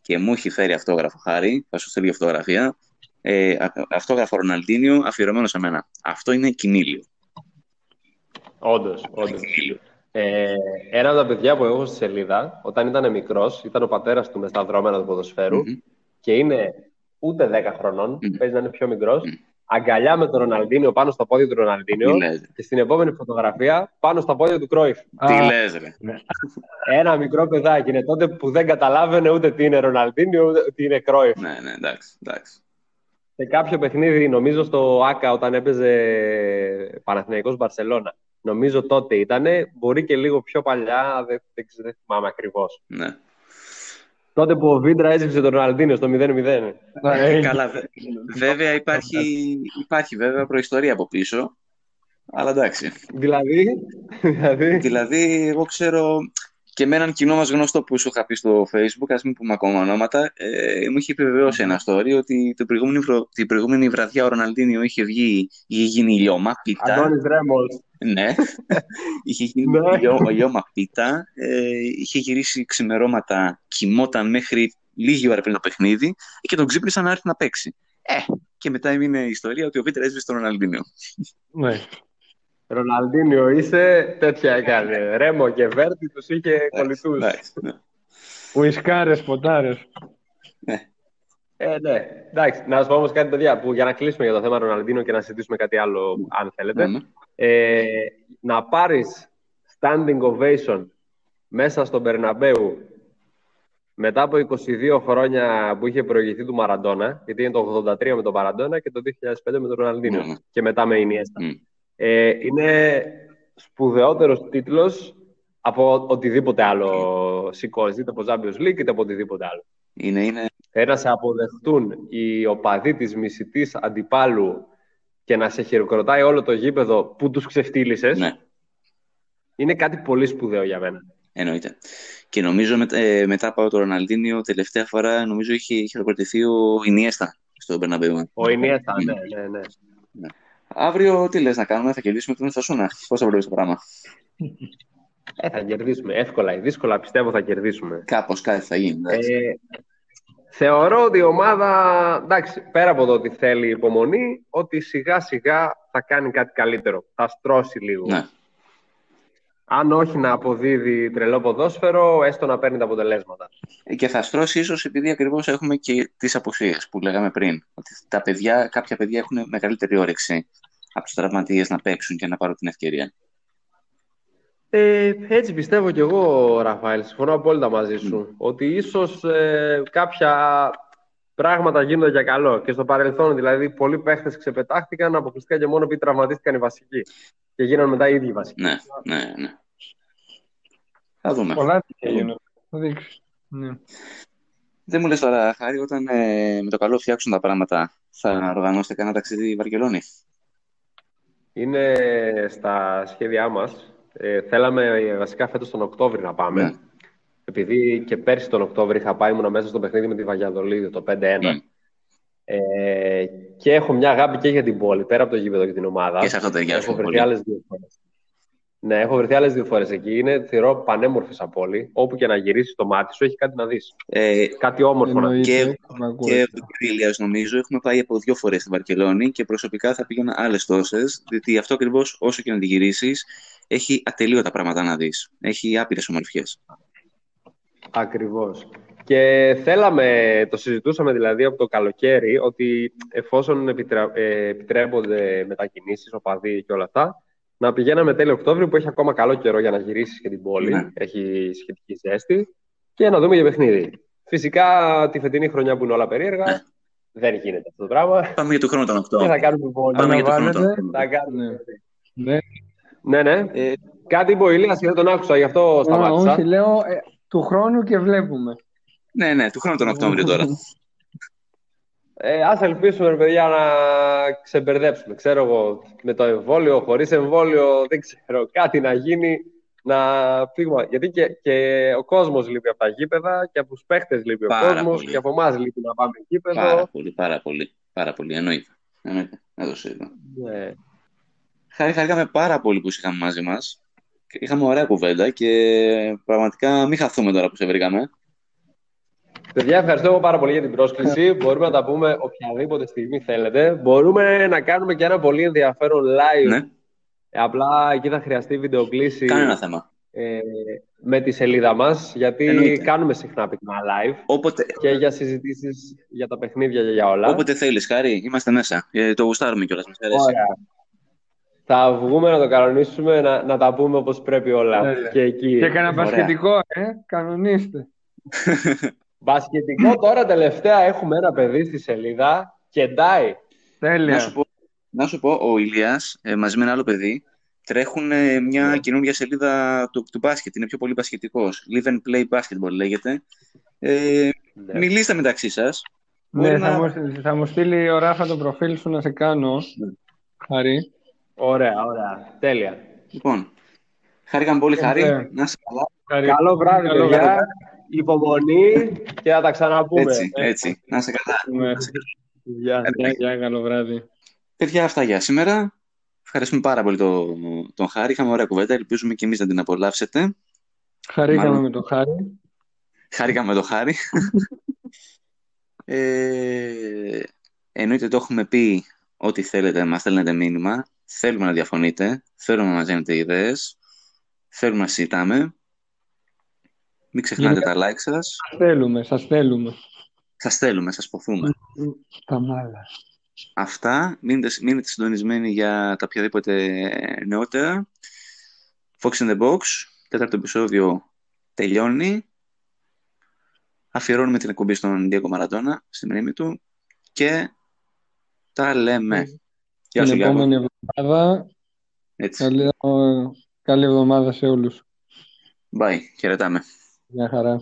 και μου έχει φέρει αυτόγραφο χάρη θα σου στείλει αυτογραφία ε, α- αυτόγραφο Ροναλντίνιο αφιερωμένο σε μένα. Αυτό είναι κοινήλιο Όντως, όντως. Ε, ένα από τα παιδιά που έχω στη σελίδα, όταν ήταν μικρός, ήταν ο πατέρας του με στα δρόμενα του ποδοσφαίρου. Μμμ. Και είναι ούτε 10 χρονών, Μμμ. παίζει να είναι πιο μικρός, αγκαλιά με τον Ροναλντίνιο πάνω στα πόδια του Ροναλντίνιο τι λες, ρε. και στην επόμενη φωτογραφία πάνω στα πόδια του Κρόιφ. τι Α, λες ρε Ένα μικρό παιδάκι είναι τότε που δεν καταλάβαινε ούτε τι είναι Ροναλντίνιο ούτε τι είναι Κρόιφ. ναι ναι εντάξει, εντάξει. Σε κάποιο παιχνίδι, νομίζω στο ΆΚΑ όταν έπαιζε Παναθηναϊκός Μπαρσελώνα. Νομίζω τότε ήταν, μπορεί και λίγο πιο παλιά, δεν, δεν, ξέρω, δεν θυμάμαι ακριβώς. Ναι. Τότε που ο Βίντρα έζησε τον Ροναλντίνιο στο 0-0. ε, Καλά, βε- βέβαια υπάρχει, υπάρχει βέβαια προϊστορία από πίσω Αλλά εντάξει. Δηλαδή, *laughs* δηλαδή, Δηλαδή, εγώ ξέρω και με έναν κοινό μας γνωστό που σου είχα πει στο Facebook, ας μην πούμε ακόμα ονόματα, ε, μου είχε επιβεβαιώσει ένα story ότι την προηγούμενη, βρο- την προηγούμενη βραδιά ο Ροναλντίνιο είχε βγει, είχε γίνει ηλιόμα, πίτα. Αντώνης Ρέμολς. Ναι, *laughs* είχε γίνει Ναι. ηλιό- ηλιόμα πίτα, ε, είχε γυρίσει ξημερώματα, κοιμόταν μέχρι λίγη ώρα πριν το παιχνίδι και τον ξύπνησαν να έρθει να παίξει. Ε, και μετά έμεινε η ιστορία ότι ο Βίτερ έσβησε τον Ροναλντίνιο. Ναι. Ροναλντίνιο είσαι, τέτοια έκανε. Ρέμο και Βέρτη τους είχε κολλητούς. Εντάξει, ναι. Ουισκάρες, ποτάρες. Ε, ναι. Εντάξει, να σα πω όμως κάτι, παιδιά, που για να κλείσουμε για το θέμα Ροναλντίνο και να συζητήσουμε κάτι άλλο, αν θέλετε. Ναι, ναι. Ε, να πάρεις standing ovation μέσα στον Περναμπέου μετά από 22 χρόνια που είχε προηγηθεί του Μαραντόνα, γιατί είναι το 83 με τον Μαραντόνα και το 2005 με τον Ροναλντίνο Ναι, ναι. και μετά με Ινιέστα. Μμ. Ε, είναι σπουδαιότερος τίτλος από οτιδήποτε άλλο σηκώσει, είτε από Champions League είτε από οτιδήποτε άλλο. Είναι, είναι, Ε, να σε αποδεχτούν οι οπαδοί της μισητής αντιπάλου και να σε χειροκροτάει όλο το γήπεδο που τους ξεφτύλισες, ναι. είναι κάτι πολύ σπουδαίο για μένα. Εννοείται. Και νομίζω με- ε, μετά από τον Ροναλντίνιο, τελευταία φορά νομίζω είχε χειροκροτηθεί ο Ινιέστα στο Μπερναμπέου. Ο Ινιέστα, Μμ. ναι, ναι, ναι. Αύριο τι λες να κάνουμε, θα κερδίσουμε τον Εθασούνα. Πώς θα βλέπεις το πράγμα; Ε, θα κερδίσουμε. Εύκολα ή δύσκολα πιστεύω θα κερδίσουμε. Κάπως κάτι θα γίνει. εντάξει. Ε, θεωρώ ότι η ομάδα, εντάξει, πέρα από το ότι θέλει υπομονή, ότι σιγά σιγά θα κάνει κάτι καλύτερο. Θα στρώσει λίγο. Ναι. Αν όχι να αποδίδει τρελό ποδόσφαιρο, έστω να παίρνει τα αποτελέσματα. Ε, Και θα στρώσει ίσως επειδή ακριβώς έχουμε και τις αποσίες που λέγαμε πριν. Ότι τα παιδιά, κάποια παιδιά έχουν μεγαλύτερη όρεξη από τους τραυματίες να παίξουν και να πάρουν την ευκαιρία. Ε, έτσι πιστεύω κι εγώ, Ραφαήλ. Συμφωνώ απόλυτα μαζί σου. Ότι ίσως ε, κάποια πράγματα γίνονται για καλό. Και στο παρελθόν, δηλαδή, πολλοί παίχτες ξεπετάχτηκαν αποκλειστικά και μόνο επειδή τραυματίστηκαν οι βασικοί. Και γίνανε μετά οι ίδιοι βασικοί. Ναι, ναι, ναι. Θα δούμε. Πολλά τέτοια γίνονται. Θα δείξεις. Ναι. Δεν μου λες τώρα, Χάρη, όταν ε, με το καλό φτιάξουν τα πράγματα, θα οργανώσετε κανένα ταξίδι Βαρκελόνη; Είναι στα σχέδιά μας. Ε, θέλαμε ε, βασικά φέτος τον Οκτώβρη να πάμε. Ναι. Επειδή και πέρσι τον Οκτώβρη είχα πάει, ήμουν μέσα στο παιχνίδι με τη Βαγιαδολίδη, το 5-1. Μμ. Ε, και έχω μια αγάπη και για την πόλη, πέρα από το γήπεδο και την ομάδα. Και σε αυτό ταιριάζουμε Έχω βρεθεί πολύ. άλλες δύο φορές. Ναι, έχω βρεθεί άλλες δύο φορές εκεί. Είναι, θεωρώ, πανέμορφη σαν πόλη. Όπου και να γυρίσεις το μάτι σου, έχει κάτι να δεις. Ε, Κάτι όμορφο να δεις. Εννοείται. και- με ακούω. και ο κ. Ηλίας, νομίζω, έχουμε πάει από δύο φορές στη Βαρκελόνη και προσωπικά θα πήγαινα άλλες τόσες, διότι αυτό ακριβώς όσο και να τη γυρίσεις, έχει ατελείωτα πράγματα να δεις. Έχει άπειρες ομορφιές. Ακριβώς. Και θέλαμε, το συζητούσαμε δηλαδή από το καλοκαίρι, ότι εφόσον επιτρα... ε, επιτρέπονται μετακινήσεις, οπαδοί και όλα αυτά, να πηγαίναμε τέλειο Οκτώβριο που έχει ακόμα καλό καιρό για να γυρίσεις και την πόλη, Ναι. έχει σχετική ζέστη, και να δούμε για παιχνίδι. Φυσικά τη φετινή χρονιά που είναι όλα περίεργα, Ναι. δεν γίνεται αυτό το πράγμα. Πάμε για το χρόνο τον Και Οκτώβριο. θα κάνουμε πόλη. Πάμε για το χρόνο τον Αναβάλλεται. Θα κάνουμε. Ναι. Ναι, ναι. Ε, Κάτι είπε ο Ηλίας και δεν τον άκουσα, γι' αυτό Α, σταμάτησα. όχι, λέω ε, του χρόνου και βλέπουμε. Ναι, ναι, του χρόνου τον Οκτώβριο τώρα. Ε, ας ελπίσουμε, ρε παιδιά, να ξεμπερδέψουμε. Ξέρω εγώ, με το εμβόλιο, χωρίς εμβόλιο, δεν ξέρω, κάτι να γίνει, να φύγουμε. Γιατί και, και ο κόσμος λείπει από τα γήπεδα και από τους παίχτες λείπει Πάρα ο κόσμος πολύ. και από εμάς λείπει να πάμε γήπεδο. πάρα πολύ, πάρα πολύ. Πάρα πολύ, εννοείται. εννοείται. Να το συζητώ. Ναι. Χάρη, χαρήκαμε πάρα πολύ που σε είχαμε μαζί μας. Και Είχαμε ωραία κουβέντα και πραγματικά μην χαθούμε τώρα που σε βρήκαμε. Παιδιά, ευχαριστώ εγώ πάρα πολύ για την πρόσκληση. Μπορούμε να τα πούμε οποιαδήποτε στιγμή θέλετε. Μπορούμε να κάνουμε και ένα πολύ ενδιαφέρον live. Ναι, Ε, Απλά εκεί θα χρειαστεί βιντεοκλήση κανένα θέμα. ε, με τη σελίδα μας, γιατί Εννοείται. κάνουμε συχνά πυκνά live. Όποτε, και για συζητήσεις για τα παιχνίδια και για όλα. όποτε θέλεις, Χάρη, είμαστε μέσα. Ε, το γουστάρουμε κιόλας, μας αρέσει. Ωραία. Θα βγούμε να το κανονίσουμε, να, να τα πούμε όπως πρέπει όλα. Τέλεια. Και εκεί. Και κανένα Ωραία. μπασκετικό, ε, κανονίστε. *laughs* Μπασκετικό τώρα τελευταία έχουμε ένα παιδί στη σελίδα και ντάει. Τέλεια. Να σου πω, να σου πω ο Ηλίας ε, μαζί με ένα άλλο παιδί τρέχουν ε, μια Ναι. καινούργια σελίδα του, του μπάσκετ. Είναι πιο πολύ μπασκετικός. Live and Play Basketball λέγεται. Ε, Ναι. Μιλήστε μεταξύ σας. Ναι, Μπορεί θα, να- μου, θα μου στείλει ο Ράφα το προφίλ σου να σε κάνω. Ναι. Χαρή. Ωραία, ωραία. Τέλεια. Λοιπόν, χάρηκαμε πολύ, Χάρη. Ωραία. Να είσαι καλά. Καλό βράδυ, Καλό παιδιά. βράδυ. Υπομονή και θα τα ξαναπούμε. Έτσι, έτσι. Να είσαι καλά. Ναι. Γεια. Γεια, γεια, καλό βράδυ. Παιδιά, αυτά για σήμερα. Ευχαριστούμε πάρα πολύ τον, τον Χάρη. Είχαμε ωραία κουβέντα. Ελπίζουμε και εμείς να την απολαύσετε. Χαρήκαμε Μάλλον. με τον Χάρη. Χάρηκαμε με τον Χάρη. *laughs* ε, εννοείται το έχουμε πει ό,τι θέλετε, μας στέλνετε μήνυμα. Θέλουμε να διαφωνείτε. Θέλουμε να μας δίνετε ιδέες. Θέλουμε να συζητάμε. Μην ξεχνάτε Γενικά- τα like σας. Σας θέλουμε, σας θέλουμε. Σας θέλουμε, σας ποθούμε. Τα μάλα. Αυτά. Μείνετε, μείνετε συντονισμένοι για τα οποιαδήποτε νεότερα. Fox in the Box. Τέταρτο επεισόδιο τελειώνει. Αφιερώνουμε την εκπομπή στον Διέκο Μαραντώνα, στη μνήμη του. Και τα λέμε. Γεια σου, Την Γιάκο. επόμενη εβδομάδα. Έτσι. Καλή, καλή εβδομάδα σε όλους. Bye. Χαιρετάμε. Μια χαρά.